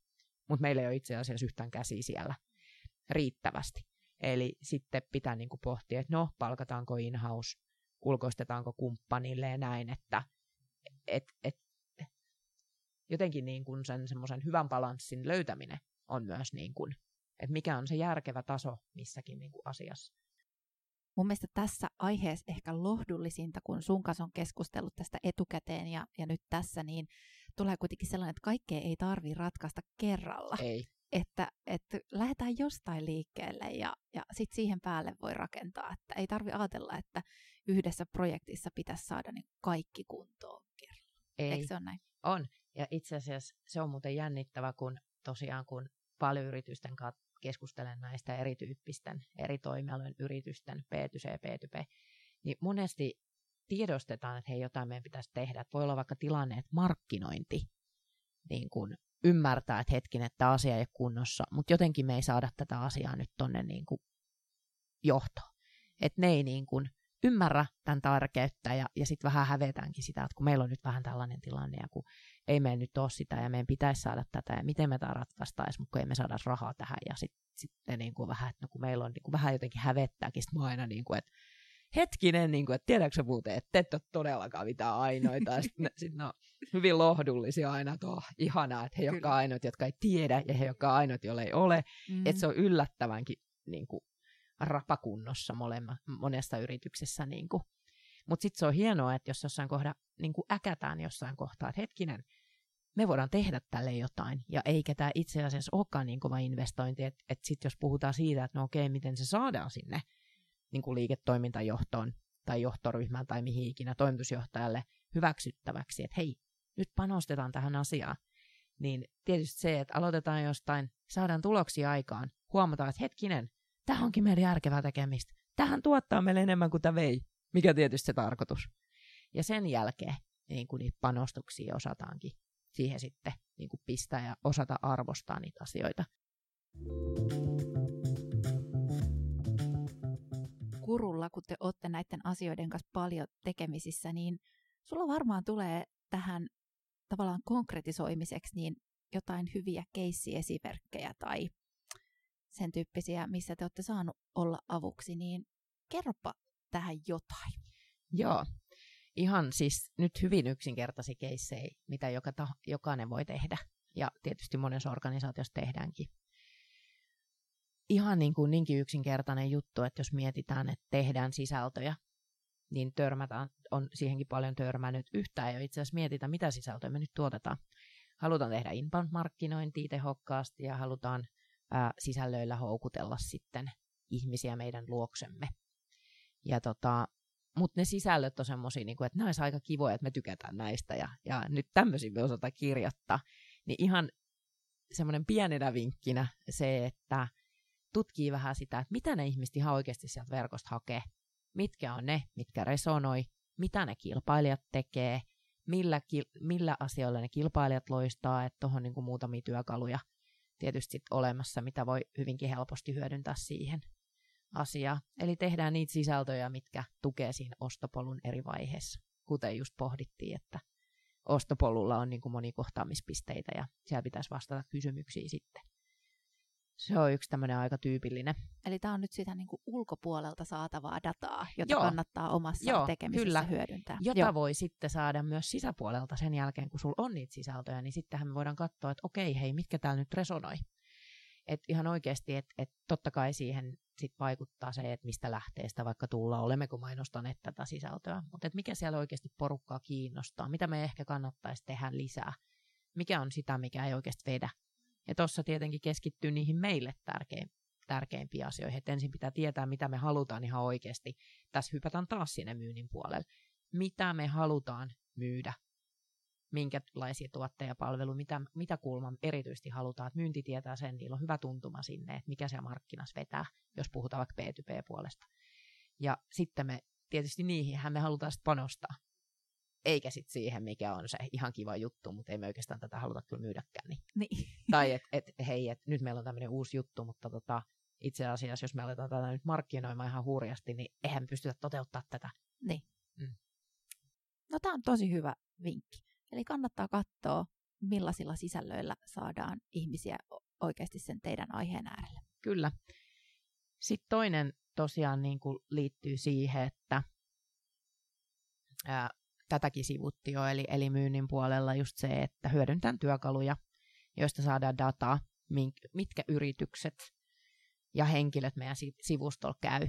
mutta meillä ei ole itse asiassa yhtään käsi siellä riittävästi. Eli sitten pitää niin kuin pohtia, että no, palkataanko in-house, ulkoistetaanko kumppanille ja näin, että et, et, jotenkin niin kuin sen semmoisen hyvän balanssin löytäminen on myös niin kuin, että mikä on se järkevä taso missäkin niin kuin asiassa. Mun mielestä tässä aiheessa ehkä lohdullisinta, kun sun kanssa on keskustellut tästä etukäteen ja, ja nyt tässä, niin tulee kuitenkin sellainen, että kaikkea ei tarvitse ratkaista kerralla. Ei. Että, että lähdetään jostain liikkeelle ja, ja sitten siihen päälle voi rakentaa. Että ei tarvi ajatella, että yhdessä projektissa pitäisi saada niin kaikki kuntoon kerralla. Ei. Eikö se ole näin? On. Ja itse asiassa se on muuten jännittävä, kun tosiaan kun paljon yritysten kanssa keskustelen näistä erityyppisten, eri toimialojen yritysten, B2C, B2B, niin monesti tiedostetaan, että hei, jotain meidän pitäisi tehdä. Että voi olla vaikka tilanne, että markkinointi niin kun ymmärtää, että hetkin, että asia ei ole kunnossa, mutta jotenkin me ei saada tätä asiaa nyt tuonne niin johtoon. Että ne ei niin kun ymmärrä tämän tärkeyttä ja, ja sitten vähän hävetäänkin sitä, että kun meillä on nyt vähän tällainen tilanne ja kun ei meidän nyt ole sitä ja meidän pitäisi saada tätä ja miten me tämä ratkaistaisiin, mutta kun ei me saada rahaa tähän ja sitten sit niin kuin vähän, että no kun meillä on niin kuin vähän jotenkin hävettääkin, sitten aina niin kuin, että hetkinen, niin kuin, että tiedätkö muuten, että te et ole todellakaan mitään ainoita. Sitten sit ne on hyvin lohdullisia aina, että oh, ihanaa, että he jotka ainoat, jotka ei tiedä, ja he jotka ainoat, joille ei ole. Mm-hmm. Että se on yllättävänkin niin kuin, rapakunnossa molemma, monessa yrityksessä. Niin kuin. Mutta sitten se on hienoa, että jos jossain kohda niin kuin äkätään jossain kohtaa, että hetkinen, me voidaan tehdä tälle jotain, ja eikä tämä itse asiassa olekaan niin kova investointi, että et sitten jos puhutaan siitä, että no okei, miten se saadaan sinne, niin kuin liiketoimintajohtoon tai johtoryhmään tai mihin ikinä toimitusjohtajalle hyväksyttäväksi, että hei, nyt panostetaan tähän asiaan, niin tietysti se, että aloitetaan jostain, saadaan tuloksia aikaan, huomataan, että hetkinen, tämä onkin meidän järkevää tekemistä. Tähän tuottaa meille enemmän kuin tämä vei, mikä tietysti se tarkoitus. Ja sen jälkeen niin kuin niitä panostuksia osataankin siihen sitten niin kuin pistää ja osata arvostaa niitä asioita. Kurulla, kun te olette näiden asioiden kanssa paljon tekemisissä, niin sulla varmaan tulee tähän tavallaan konkretisoimiseksi niin jotain hyviä keissiesimerkkejä tai sen tyyppisiä, missä te olette saanut olla avuksi, niin kerropa tähän jotain. Joo, ihan siis nyt hyvin yksinkertaisia keissejä, mitä joka jokainen voi tehdä. Ja tietysti monessa organisaatiossa tehdäänkin. Ihan niin kuin niinkin yksinkertainen juttu, että jos mietitään, että tehdään sisältöjä, niin törmätään, on siihenkin paljon törmännyt yhtään ja itse asiassa mietitään, mitä sisältöä me nyt tuotetaan. Halutaan tehdä inbound-markkinointia tehokkaasti ja halutaan ää, sisällöillä houkutella sitten ihmisiä meidän luoksemme. Ja tota, mutta ne sisällöt on semmoisia, niin että nämä aika kivoja, että me tykätään näistä ja, ja nyt tämmöisiä me osataan kirjoittaa. Niin ihan semmoinen pienenä vinkkinä se, että tutkii vähän sitä, että mitä ne ihmiset ihan oikeasti sieltä verkosta hakee. Mitkä on ne, mitkä resonoi, mitä ne kilpailijat tekee, millä, millä asioilla ne kilpailijat loistaa, että tuohon niin muutamia työkaluja tietysti sit olemassa, mitä voi hyvinkin helposti hyödyntää siihen asiaa. Eli tehdään niitä sisältöjä, mitkä tukee siinä ostopolun eri vaiheissa. Kuten just pohdittiin, että ostopolulla on niin kuin monikohtaamispisteitä ja siellä pitäisi vastata kysymyksiin sitten. Se on yksi tämmöinen aika tyypillinen. Eli tämä on nyt sitä niin kuin ulkopuolelta saatavaa dataa, jota Joo. kannattaa omassa Joo, tekemisessä kyllä. hyödyntää. Jota Joo. voi sitten saada myös sisäpuolelta sen jälkeen, kun sulla on niitä sisältöjä, niin sittenhän me voidaan katsoa, että okei, hei, mitkä täällä nyt resonoi. Et ihan oikeasti, että et totta kai siihen sit vaikuttaa se, että mistä lähteestä vaikka tulla, olemmeko mainostaneet tätä sisältöä, mutta mikä siellä oikeasti porukkaa kiinnostaa, mitä me ehkä kannattaisi tehdä lisää, mikä on sitä, mikä ei oikeasti vedä. Ja tuossa tietenkin keskittyy niihin meille tärkein, tärkeimpiin asioihin, että ensin pitää tietää, mitä me halutaan ihan oikeasti. Tässä hypätään taas sinne myynnin puolelle. Mitä me halutaan myydä minkälaisia tuotteja ja palveluja, mitä, mitä kulman erityisesti halutaan, että myynti tietää sen, niillä on hyvä tuntuma sinne, että mikä se markkinassa vetää, jos puhutaan vaikka B2B-puolesta. Ja sitten me tietysti niihin me halutaan sitten panostaa, eikä sitten siihen, mikä on se ihan kiva juttu, mutta ei me oikeastaan tätä haluta kyllä myydäkään. Niin. niin. Tai että et, hei, et nyt meillä on tämmöinen uusi juttu, mutta tota, itse asiassa, jos me aletaan tätä nyt markkinoimaan ihan hurjasti, niin eihän me pystytä toteuttaa tätä. Niin. Mm. No tämä on tosi hyvä vinkki. Eli kannattaa katsoa, millaisilla sisällöillä saadaan ihmisiä oikeasti sen teidän aiheen äärelle. Kyllä. Sitten toinen tosiaan niin kuin liittyy siihen, että ää, tätäkin sivutti jo, eli, eli myynnin puolella just se, että hyödyntän työkaluja, joista saadaan dataa, mitkä yritykset ja henkilöt meidän sivustolla käy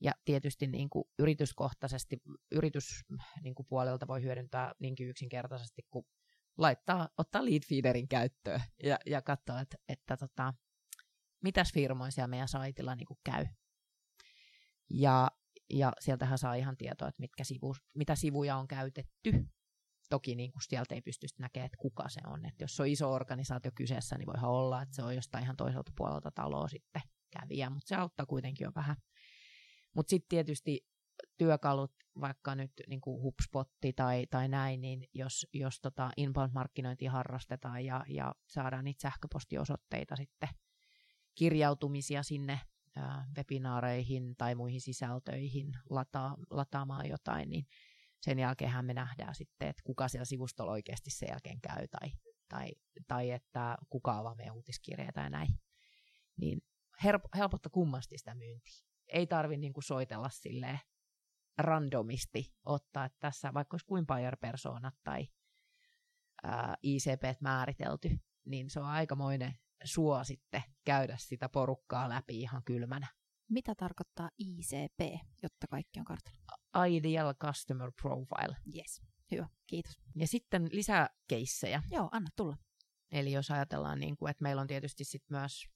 ja tietysti niin kuin yrityskohtaisesti, yrityspuolelta niin voi hyödyntää niinkin yksinkertaisesti, kun laittaa, ottaa lead feederin käyttöön ja, ja katsoa, että, että tota, mitäs firmoja siellä meidän saitilla niin kuin käy. Ja, ja sieltähän saa ihan tietoa, että mitkä sivu, mitä sivuja on käytetty. Toki niin kuin sieltä ei pysty näkemään, että kuka se on. Että jos on iso organisaatio kyseessä, niin voihan olla, että se on jostain ihan toiselta puolelta taloa sitten kävijä, mutta se auttaa kuitenkin jo vähän mutta sitten tietysti työkalut, vaikka nyt niin HubSpotti tai, tai näin, niin jos, jos tota inbound-markkinointia harrastetaan ja, ja saadaan niitä sähköpostiosoitteita sitten, kirjautumisia sinne webinaareihin tai muihin sisältöihin lata, lataamaan jotain, niin sen jälkeen me nähdään sitten, että kuka siellä sivustolla oikeasti sen jälkeen käy tai, tai, tai että kuka avaa meidän uutiskirjeitä tai näin. Niin helpottaa kummasti sitä myyntiä ei tarvi niin kuin soitella silleen randomisti ottaa, että tässä vaikka olisi kuin persoonat tai ää, ICP määritelty, niin se on aikamoinen suo sitten käydä sitä porukkaa läpi ihan kylmänä. Mitä tarkoittaa ICP, jotta kaikki on kartalla? Ideal Customer Profile. Yes, hyvä, kiitos. Ja sitten lisää keissejä. Joo, anna tulla. Eli jos ajatellaan, niin kuin, että meillä on tietysti sit myös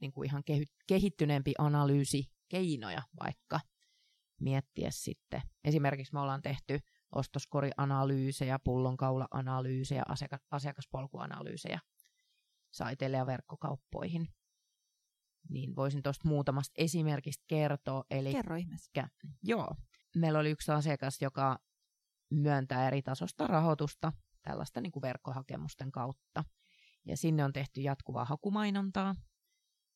niin kuin ihan kehittyneempi analyysi keinoja vaikka, miettiä sitten. Esimerkiksi me ollaan tehty ostoskorianalyysejä, pullonkaula-analyysejä, asiakas- asiakaspolkuanalyysejä saiteille ja verkkokauppoihin. Niin voisin tuosta muutamasta esimerkistä kertoa. Eli, Kerro ihmeessä. Joo. Meillä oli yksi asiakas, joka myöntää eri tasosta rahoitusta tällaista niin kuin verkkohakemusten kautta. Ja sinne on tehty jatkuvaa hakumainontaa,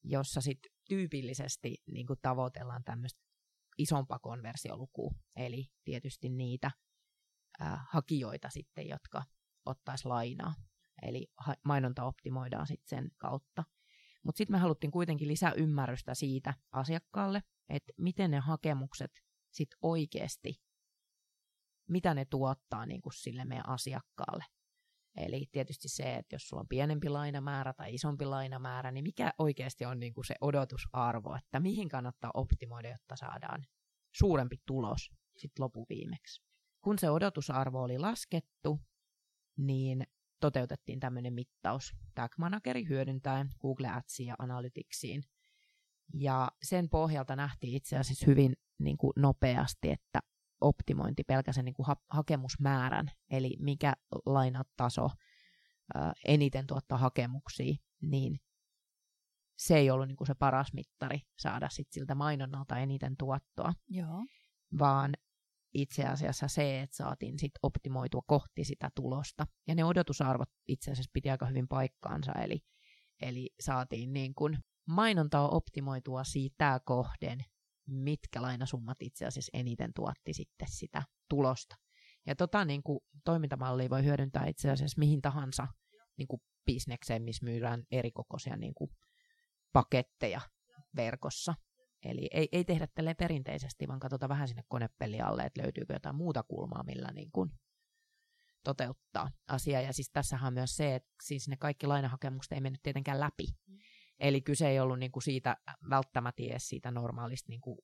jossa sitten tyypillisesti niin kuin tavoitellaan tämmöistä isompaa konversiolukua, eli tietysti niitä ää, hakijoita sitten, jotka ottais lainaa. Eli mainonta optimoidaan sitten sen kautta. Mutta sitten me haluttiin kuitenkin lisää ymmärrystä siitä asiakkaalle, että miten ne hakemukset sitten oikeasti, mitä ne tuottaa niin kuin sille meidän asiakkaalle. Eli tietysti se, että jos sulla on pienempi lainamäärä tai isompi lainamäärä, niin mikä oikeasti on niin kuin se odotusarvo, että mihin kannattaa optimoida, jotta saadaan suurempi tulos sitten lopuviimeksi. Kun se odotusarvo oli laskettu, niin toteutettiin tämmöinen mittaus Tag Manageri hyödyntäen Google Adsia Analyticsiin. Ja sen pohjalta nähtiin itse asiassa hyvin niin kuin nopeasti, että optimointi pelkäsen niin kuin ha- hakemusmäärän, eli mikä lainataso ää, eniten tuottaa hakemuksia, niin se ei ollut niin kuin se paras mittari saada sit siltä mainonnalta eniten tuottoa, Joo. vaan itse asiassa se, että saatiin sit optimoitua kohti sitä tulosta. Ja ne odotusarvot itse asiassa piti aika hyvin paikkaansa, eli, eli saatiin niin kuin mainontaa optimoitua siitä kohden, mitkä lainasummat itse asiassa eniten tuotti sitten sitä tulosta. Ja tota niin kuin, toimintamallia voi hyödyntää itse asiassa mihin tahansa niin kuin bisnekseen, missä myydään erikokoisia niin kuin paketteja verkossa. Eli ei, ei tehdä tälle perinteisesti, vaan katsotaan vähän sinne konepelli alle, että löytyykö jotain muuta kulmaa, millä niin kuin toteuttaa asiaa. Ja siis tässähän on myös se, että siis ne kaikki lainahakemukset ei mennyt tietenkään läpi. Eli kyse ei ollut niin kuin siitä välttämättä edes siitä normaalista, niin kuin,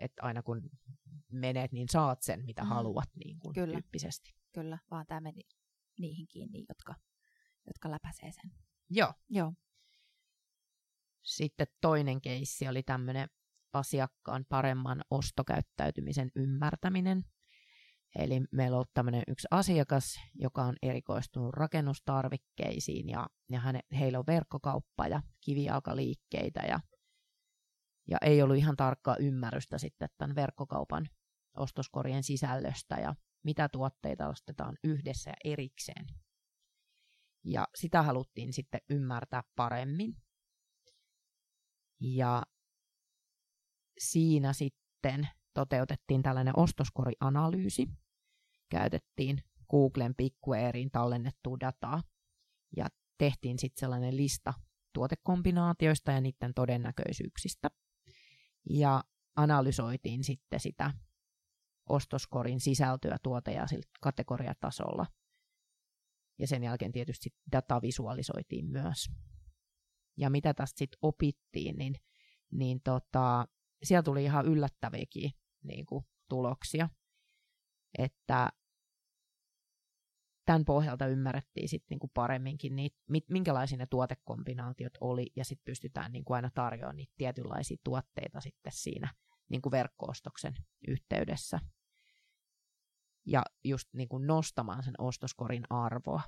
että aina kun menet, niin saat sen, mitä Mm. haluat niin kuin, Kyllä. tyyppisesti. Kyllä, vaan tämä meni niihin kiinni, jotka, jotka läpäisee sen. Joo. Joo. Sitten toinen keissi oli tämmöinen asiakkaan paremman ostokäyttäytymisen ymmärtäminen. Eli meillä on ollut tämmöinen yksi asiakas, joka on erikoistunut rakennustarvikkeisiin ja, ja häne, heillä on verkkokauppa ja kivijalkaliikkeitä ja, ja ei ollut ihan tarkkaa ymmärrystä sitten tämän verkkokaupan ostoskorien sisällöstä ja mitä tuotteita ostetaan yhdessä ja erikseen. Ja sitä haluttiin sitten ymmärtää paremmin. Ja siinä sitten toteutettiin tällainen ostoskorianalyysi. Käytettiin Googlen pikkueeriin tallennettua dataa ja tehtiin sitten sellainen lista tuotekombinaatioista ja niiden todennäköisyyksistä. Ja analysoitiin sitten sitä ostoskorin sisältöä tuote- ja sillä kategoriatasolla. Ja sen jälkeen tietysti data visualisoitiin myös. Ja mitä tästä sitten opittiin, niin, niin tota, siellä tuli ihan yllättäviäkin niin kuin, tuloksia. Että tämän pohjalta ymmärrettiin sitten niin kuin paremminkin, niitä, minkälaisia ne tuotekombinaatiot oli, ja sitten pystytään niin kuin aina tarjoamaan niitä tietynlaisia tuotteita sitten siinä niin kuin verkkoostoksen yhteydessä. Ja just niin kuin nostamaan sen ostoskorin arvoa.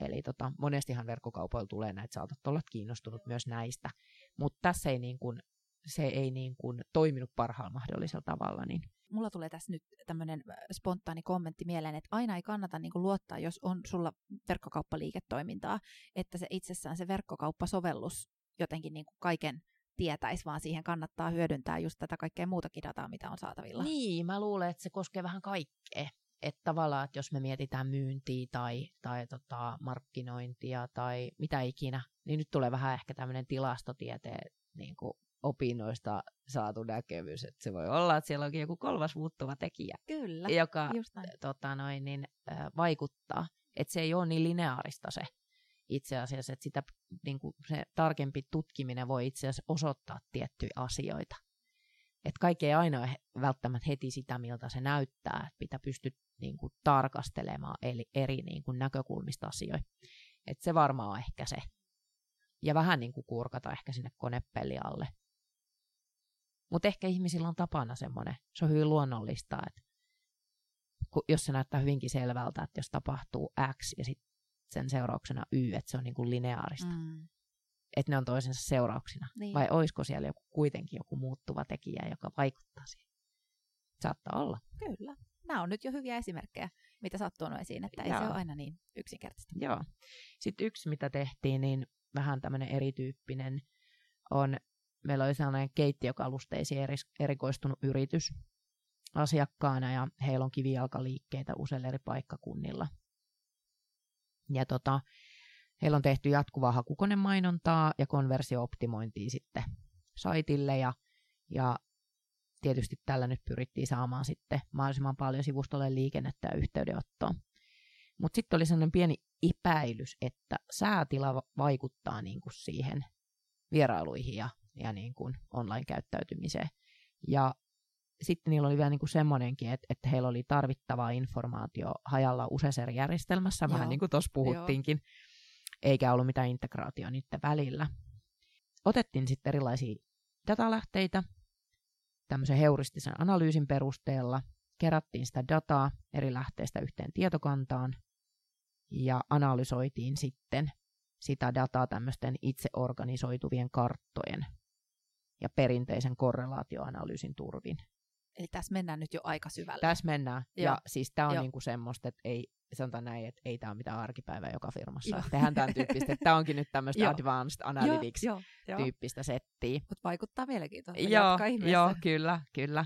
Eli tota, monestihan verkkokaupoilla tulee näitä, saatat olla kiinnostunut myös näistä, mutta tässä ei niin kuin, se ei niin kuin toiminut parhaalla mahdollisella tavalla. Niin. Mulla tulee tässä nyt tämmöinen spontaani kommentti mieleen, että aina ei kannata niin luottaa, jos on sulla verkkokauppaliiketoimintaa, että se itsessään se verkkokauppasovellus jotenkin niin kuin kaiken tietäisi, vaan siihen kannattaa hyödyntää just tätä kaikkea muutakin dataa, mitä on saatavilla. Niin, mä luulen, että se koskee vähän kaikkea. Että tavallaan, että jos me mietitään myyntiä tai, tai tota, markkinointia tai mitä ikinä, niin nyt tulee vähän ehkä tämmöinen tilastotieteen niin kuin opinnoista saatu näkemys, että se voi olla, että siellä onkin joku kolmas muuttuva tekijä, Kyllä, joka tota noin, niin, äh, vaikuttaa. Että se ei ole niin lineaarista se itse asiassa, että sitä, niin kuin se tarkempi tutkiminen voi itse asiassa osoittaa tiettyjä asioita. Että kaikki ei aina ole välttämättä heti sitä, miltä se näyttää, että pitää pystyä niin kuin, tarkastelemaan eli eri niin kuin, näkökulmista asioita. Että se varmaan on ehkä se. Ja vähän niin kuin kurkata ehkä sinne konepelli alle. Mutta ehkä ihmisillä on tapana semmoinen, se on hyvin luonnollista, että jos se näyttää hyvinkin selvältä, että jos tapahtuu X ja sitten sen seurauksena Y, että se on niin kuin lineaarista. Mm. Että ne on toisensa seurauksina. Niin. Vai olisiko siellä joku, kuitenkin joku muuttuva tekijä, joka vaikuttaa siihen? Saattaa olla. Kyllä. Nämä on nyt jo hyviä esimerkkejä, mitä sä oot tuonut esiin, että ei Joo. se ole aina niin yksinkertaista. Joo. Sitten yksi, mitä tehtiin, niin vähän tämmöinen erityyppinen on, meillä oli sellainen keittiökalusteisiin erikoistunut yritys asiakkaana ja heillä on kivijalkaliikkeitä useilla eri paikkakunnilla. Ja tota, heillä on tehty jatkuvaa hakukonemainontaa ja konversiooptimointia sitten saitille ja, ja tietysti tällä nyt pyrittiin saamaan sitten mahdollisimman paljon sivustolle liikennettä ja yhteydenottoa. Mutta sitten oli sellainen pieni epäilys, että säätila vaikuttaa niin kuin siihen vierailuihin ja, ja niin kuin online-käyttäytymiseen. Ja sitten niillä oli vielä niin kuin semmoinenkin, että, että heillä oli tarvittavaa informaatio hajalla useassa eri järjestelmässä, Joo. vähän niin kuin tuossa puhuttiinkin, Joo. eikä ollut mitään integraatio niiden välillä. Otettiin sitten erilaisia datalähteitä tämmöisen heuristisen analyysin perusteella, kerättiin sitä dataa eri lähteistä yhteen tietokantaan ja analysoitiin sitten sitä dataa tämmöisten itse organisoituvien karttojen ja perinteisen korrelaatioanalyysin turvin. Eli tässä mennään nyt jo aika syvälle. Tässä mennään. Joo. Ja siis tämä on Joo. niinku semmoista, että ei, sanotaan näin, että ei tämä ole mitään arkipäivää joka firmassa. Joo. Tehdään tämän tyyppistä. Tämä onkin nyt tämmöistä advanced analytics-tyyppistä settiä. Mutta vaikuttaa mielenkiintoista. Joo, joo, kyllä, kyllä.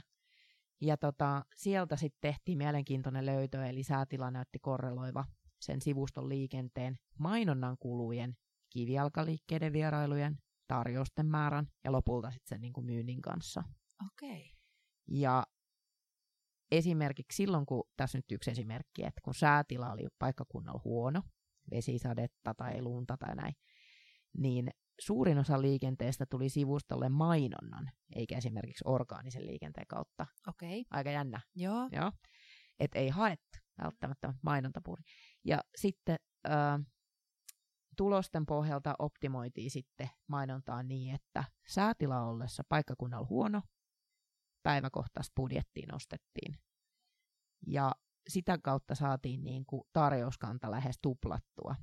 Ja tota, sieltä sitten tehtiin mielenkiintoinen löytö, eli säätila näytti korreloiva sen sivuston liikenteen, mainonnan kulujen, kivijalkaliikkeiden vierailujen, tarjousten määrän ja lopulta sitten sen niin kuin myynnin kanssa. Okei. Okay. Ja esimerkiksi silloin, kun tässä nyt yksi esimerkki, että kun säätila oli paikkakunnalla huono, vesisadetta tai lunta tai näin, niin suurin osa liikenteestä tuli sivustolle mainonnan, eikä esimerkiksi orgaanisen liikenteen kautta. Okei. Okay. Aika jännä. Joo. Joo. Että ei haettu välttämättä mainontapuuri. Ja sitten äh, tulosten pohjalta optimoitiin sitten mainontaa niin, että säätila ollessa paikkakunnalla huono, päiväkohtaista budjettiin nostettiin. Ja sitä kautta saatiin niin kuin tarjouskanta lähes tuplattua.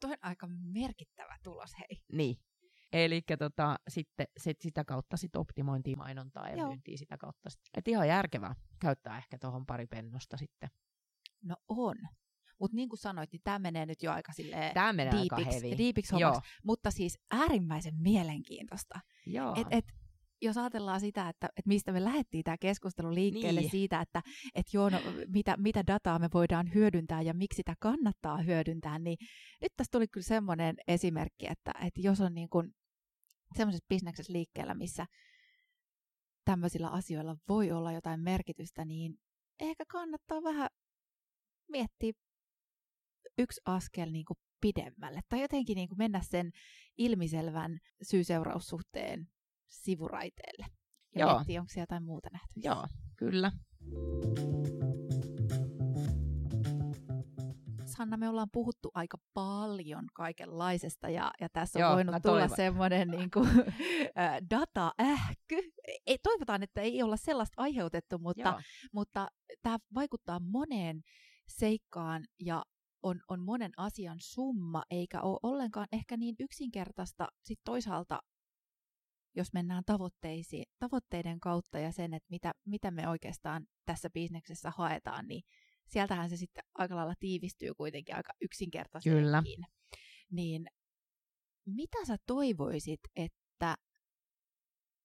Tuo on aika merkittävä tulos, hei. Niin. Eli tota, sitten sit sitä kautta sit optimointiin mainontaa ja Joo. myyntiin sitä kautta. Sit. Et ihan järkevää käyttää ehkä tuohon pari pennosta sitten. No on. Mutta niin kuin sanoit, niin tämä menee nyt jo aika silleen Tämä menee diipiksi, aika heavy. diipiksi mutta siis äärimmäisen mielenkiintoista. Joo. Et, et, jos ajatellaan sitä, että, että mistä me lähdettiin tämä keskustelu liikkeelle niin. siitä, että, että joo, no, mitä, mitä dataa me voidaan hyödyntää ja miksi sitä kannattaa hyödyntää, niin nyt tässä tuli kyllä semmoinen esimerkki, että, että jos on niin kuin semmoisessa bisneksessä liikkeellä, missä tämmöisillä asioilla voi olla jotain merkitystä, niin ehkä kannattaa vähän miettiä yksi askel niin kuin pidemmälle tai jotenkin niin kuin mennä sen ilmiselvän syy-seuraussuhteen sivuraiteelle. Ja Joo. miettiä, onko siellä jotain muuta nähty. Joo, kyllä. Sanna, me ollaan puhuttu aika paljon kaikenlaisesta ja, ja tässä on Joo, voinut tulla semmoinen niin kuin, data-ähky. Ei, toivotaan, että ei olla sellaista aiheutettu, mutta, mutta tämä vaikuttaa moneen seikkaan ja on, on monen asian summa, eikä ole ollenkaan ehkä niin yksinkertaista sit toisaalta jos mennään tavoitteisiin, tavoitteiden kautta ja sen, että mitä, mitä me oikeastaan tässä bisneksessä haetaan, niin sieltähän se sitten aika lailla tiivistyy kuitenkin aika yksinkertaisesti. Kyllä. Niin mitä sä toivoisit, että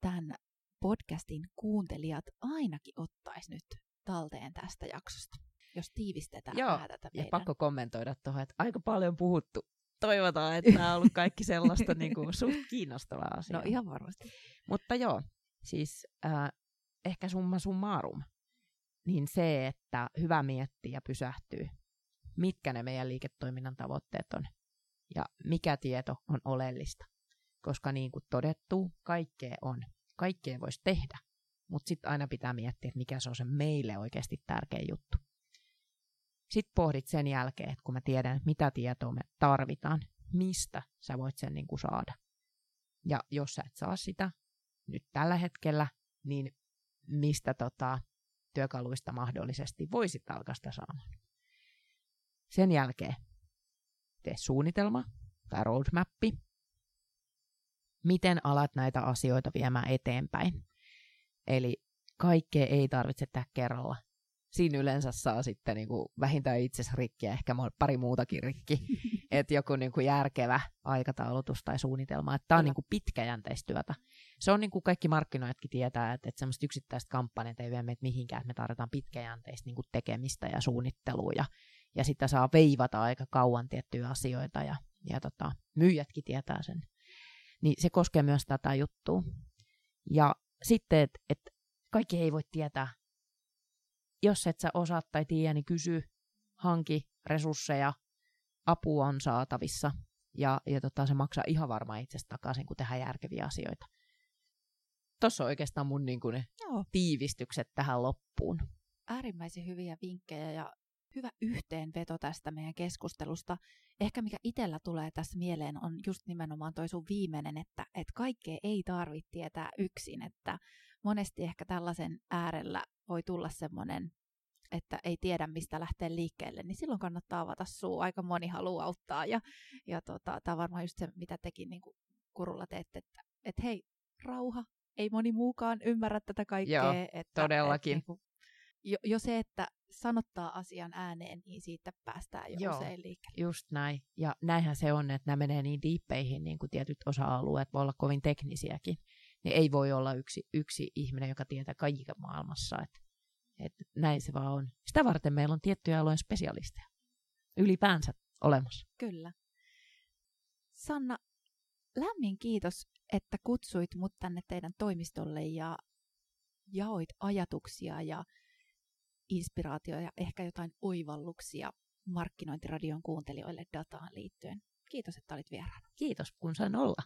tämän podcastin kuuntelijat ainakin ottais nyt talteen tästä jaksosta, jos tiivistetään Joo, vähän tätä meidän. ja pakko kommentoida tuohon, että aika paljon puhuttu toivotaan, että tämä on ollut kaikki sellaista niin kuin, suht kiinnostavaa asiaa. No ihan varmasti. Mutta joo, siis äh, ehkä summa summarum, niin se, että hyvä miettiä ja pysähtyy, mitkä ne meidän liiketoiminnan tavoitteet on ja mikä tieto on oleellista. Koska niin kuin todettu, kaikkea on. Kaikkea voisi tehdä, mutta sitten aina pitää miettiä, että mikä se on se meille oikeasti tärkeä juttu. Sitten pohdit sen jälkeen, että kun mä tiedän, mitä tietoa me tarvitaan, mistä sä voit sen niin kuin saada. Ja jos sä et saa sitä nyt tällä hetkellä, niin mistä tota, työkaluista mahdollisesti voisit alkaa sitä saamaan. Sen jälkeen tee suunnitelma tai roadmappi, miten alat näitä asioita viemään eteenpäin. Eli kaikkea ei tarvitse tehdä kerralla. Siinä yleensä saa sitten niin kuin vähintään itsensä rikki ja ehkä pari muutakin rikki. että joku niin kuin järkevä aikataulutus tai suunnitelma. Että tämä on niin kuin pitkäjänteistyötä. Se on niin kuin kaikki markkinoijatkin tietää, että, että semmoista yksittäistä kampanjat ei vie meitä mihinkään. Että me tarvitaan pitkäjänteistä niin kuin tekemistä ja suunnittelua. Ja, ja sitten saa veivata aika kauan tiettyjä asioita. Ja, ja tota, myyjätkin tietää sen. Niin se koskee myös tätä juttua. Ja sitten, että et kaikki ei voi tietää. Jos et sä osaa tai tiedä, niin kysy, hanki resursseja, apu on saatavissa ja, ja tota, se maksaa ihan varmaan itsestä takaisin, kun tehdään järkeviä asioita. Tuossa on oikeastaan mun niin kuin, ne Joo. tiivistykset tähän loppuun. Äärimmäisen hyviä vinkkejä ja hyvä yhteenveto tästä meidän keskustelusta. Ehkä mikä itsellä tulee tässä mieleen on just nimenomaan toi sun viimeinen, että, että kaikkea ei tarvitse tietää yksin, että monesti ehkä tällaisen äärellä voi tulla semmoinen, että ei tiedä mistä lähtee liikkeelle, niin silloin kannattaa avata suu. Aika moni haluaa auttaa ja, ja tota, tämä on varmaan just se, mitä tekin niin kuin kurulla teette, että, että hei, rauha, ei moni muukaan ymmärrä tätä kaikkea. Joo, että, todellakin. Että, niin jo, jo se, että sanottaa asian ääneen, niin siitä päästään jo Joo, usein liikkeelle. just näin. Ja näinhän se on, että nämä menee niin diippeihin, niin kuin tietyt osa-alueet voi olla kovin teknisiäkin. Niin ei voi olla yksi, yksi ihminen, joka tietää kaiken maailmassa. Että, että näin se vaan on. Sitä varten meillä on tiettyjä alojen spesialisteja ylipäänsä olemassa. Kyllä. Sanna, lämmin kiitos, että kutsuit mut tänne teidän toimistolle ja jaoit ajatuksia ja inspiraatio ja ehkä jotain oivalluksia markkinointiradion kuuntelijoille dataan liittyen. Kiitos, että olit vieraana. Kiitos, kun sain olla.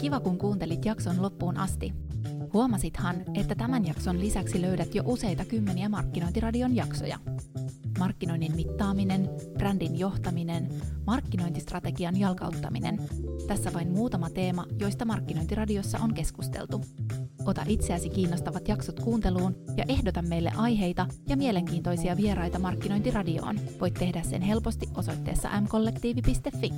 Kiva, kun kuuntelit jakson loppuun asti. Huomasithan, että tämän jakson lisäksi löydät jo useita kymmeniä Markkinointiradion jaksoja markkinoinnin mittaaminen, brändin johtaminen, markkinointistrategian jalkauttaminen. Tässä vain muutama teema, joista Markkinointiradiossa on keskusteltu. Ota itseäsi kiinnostavat jaksot kuunteluun ja ehdota meille aiheita ja mielenkiintoisia vieraita Markkinointiradioon. Voit tehdä sen helposti osoitteessa mkollektiivi.fi.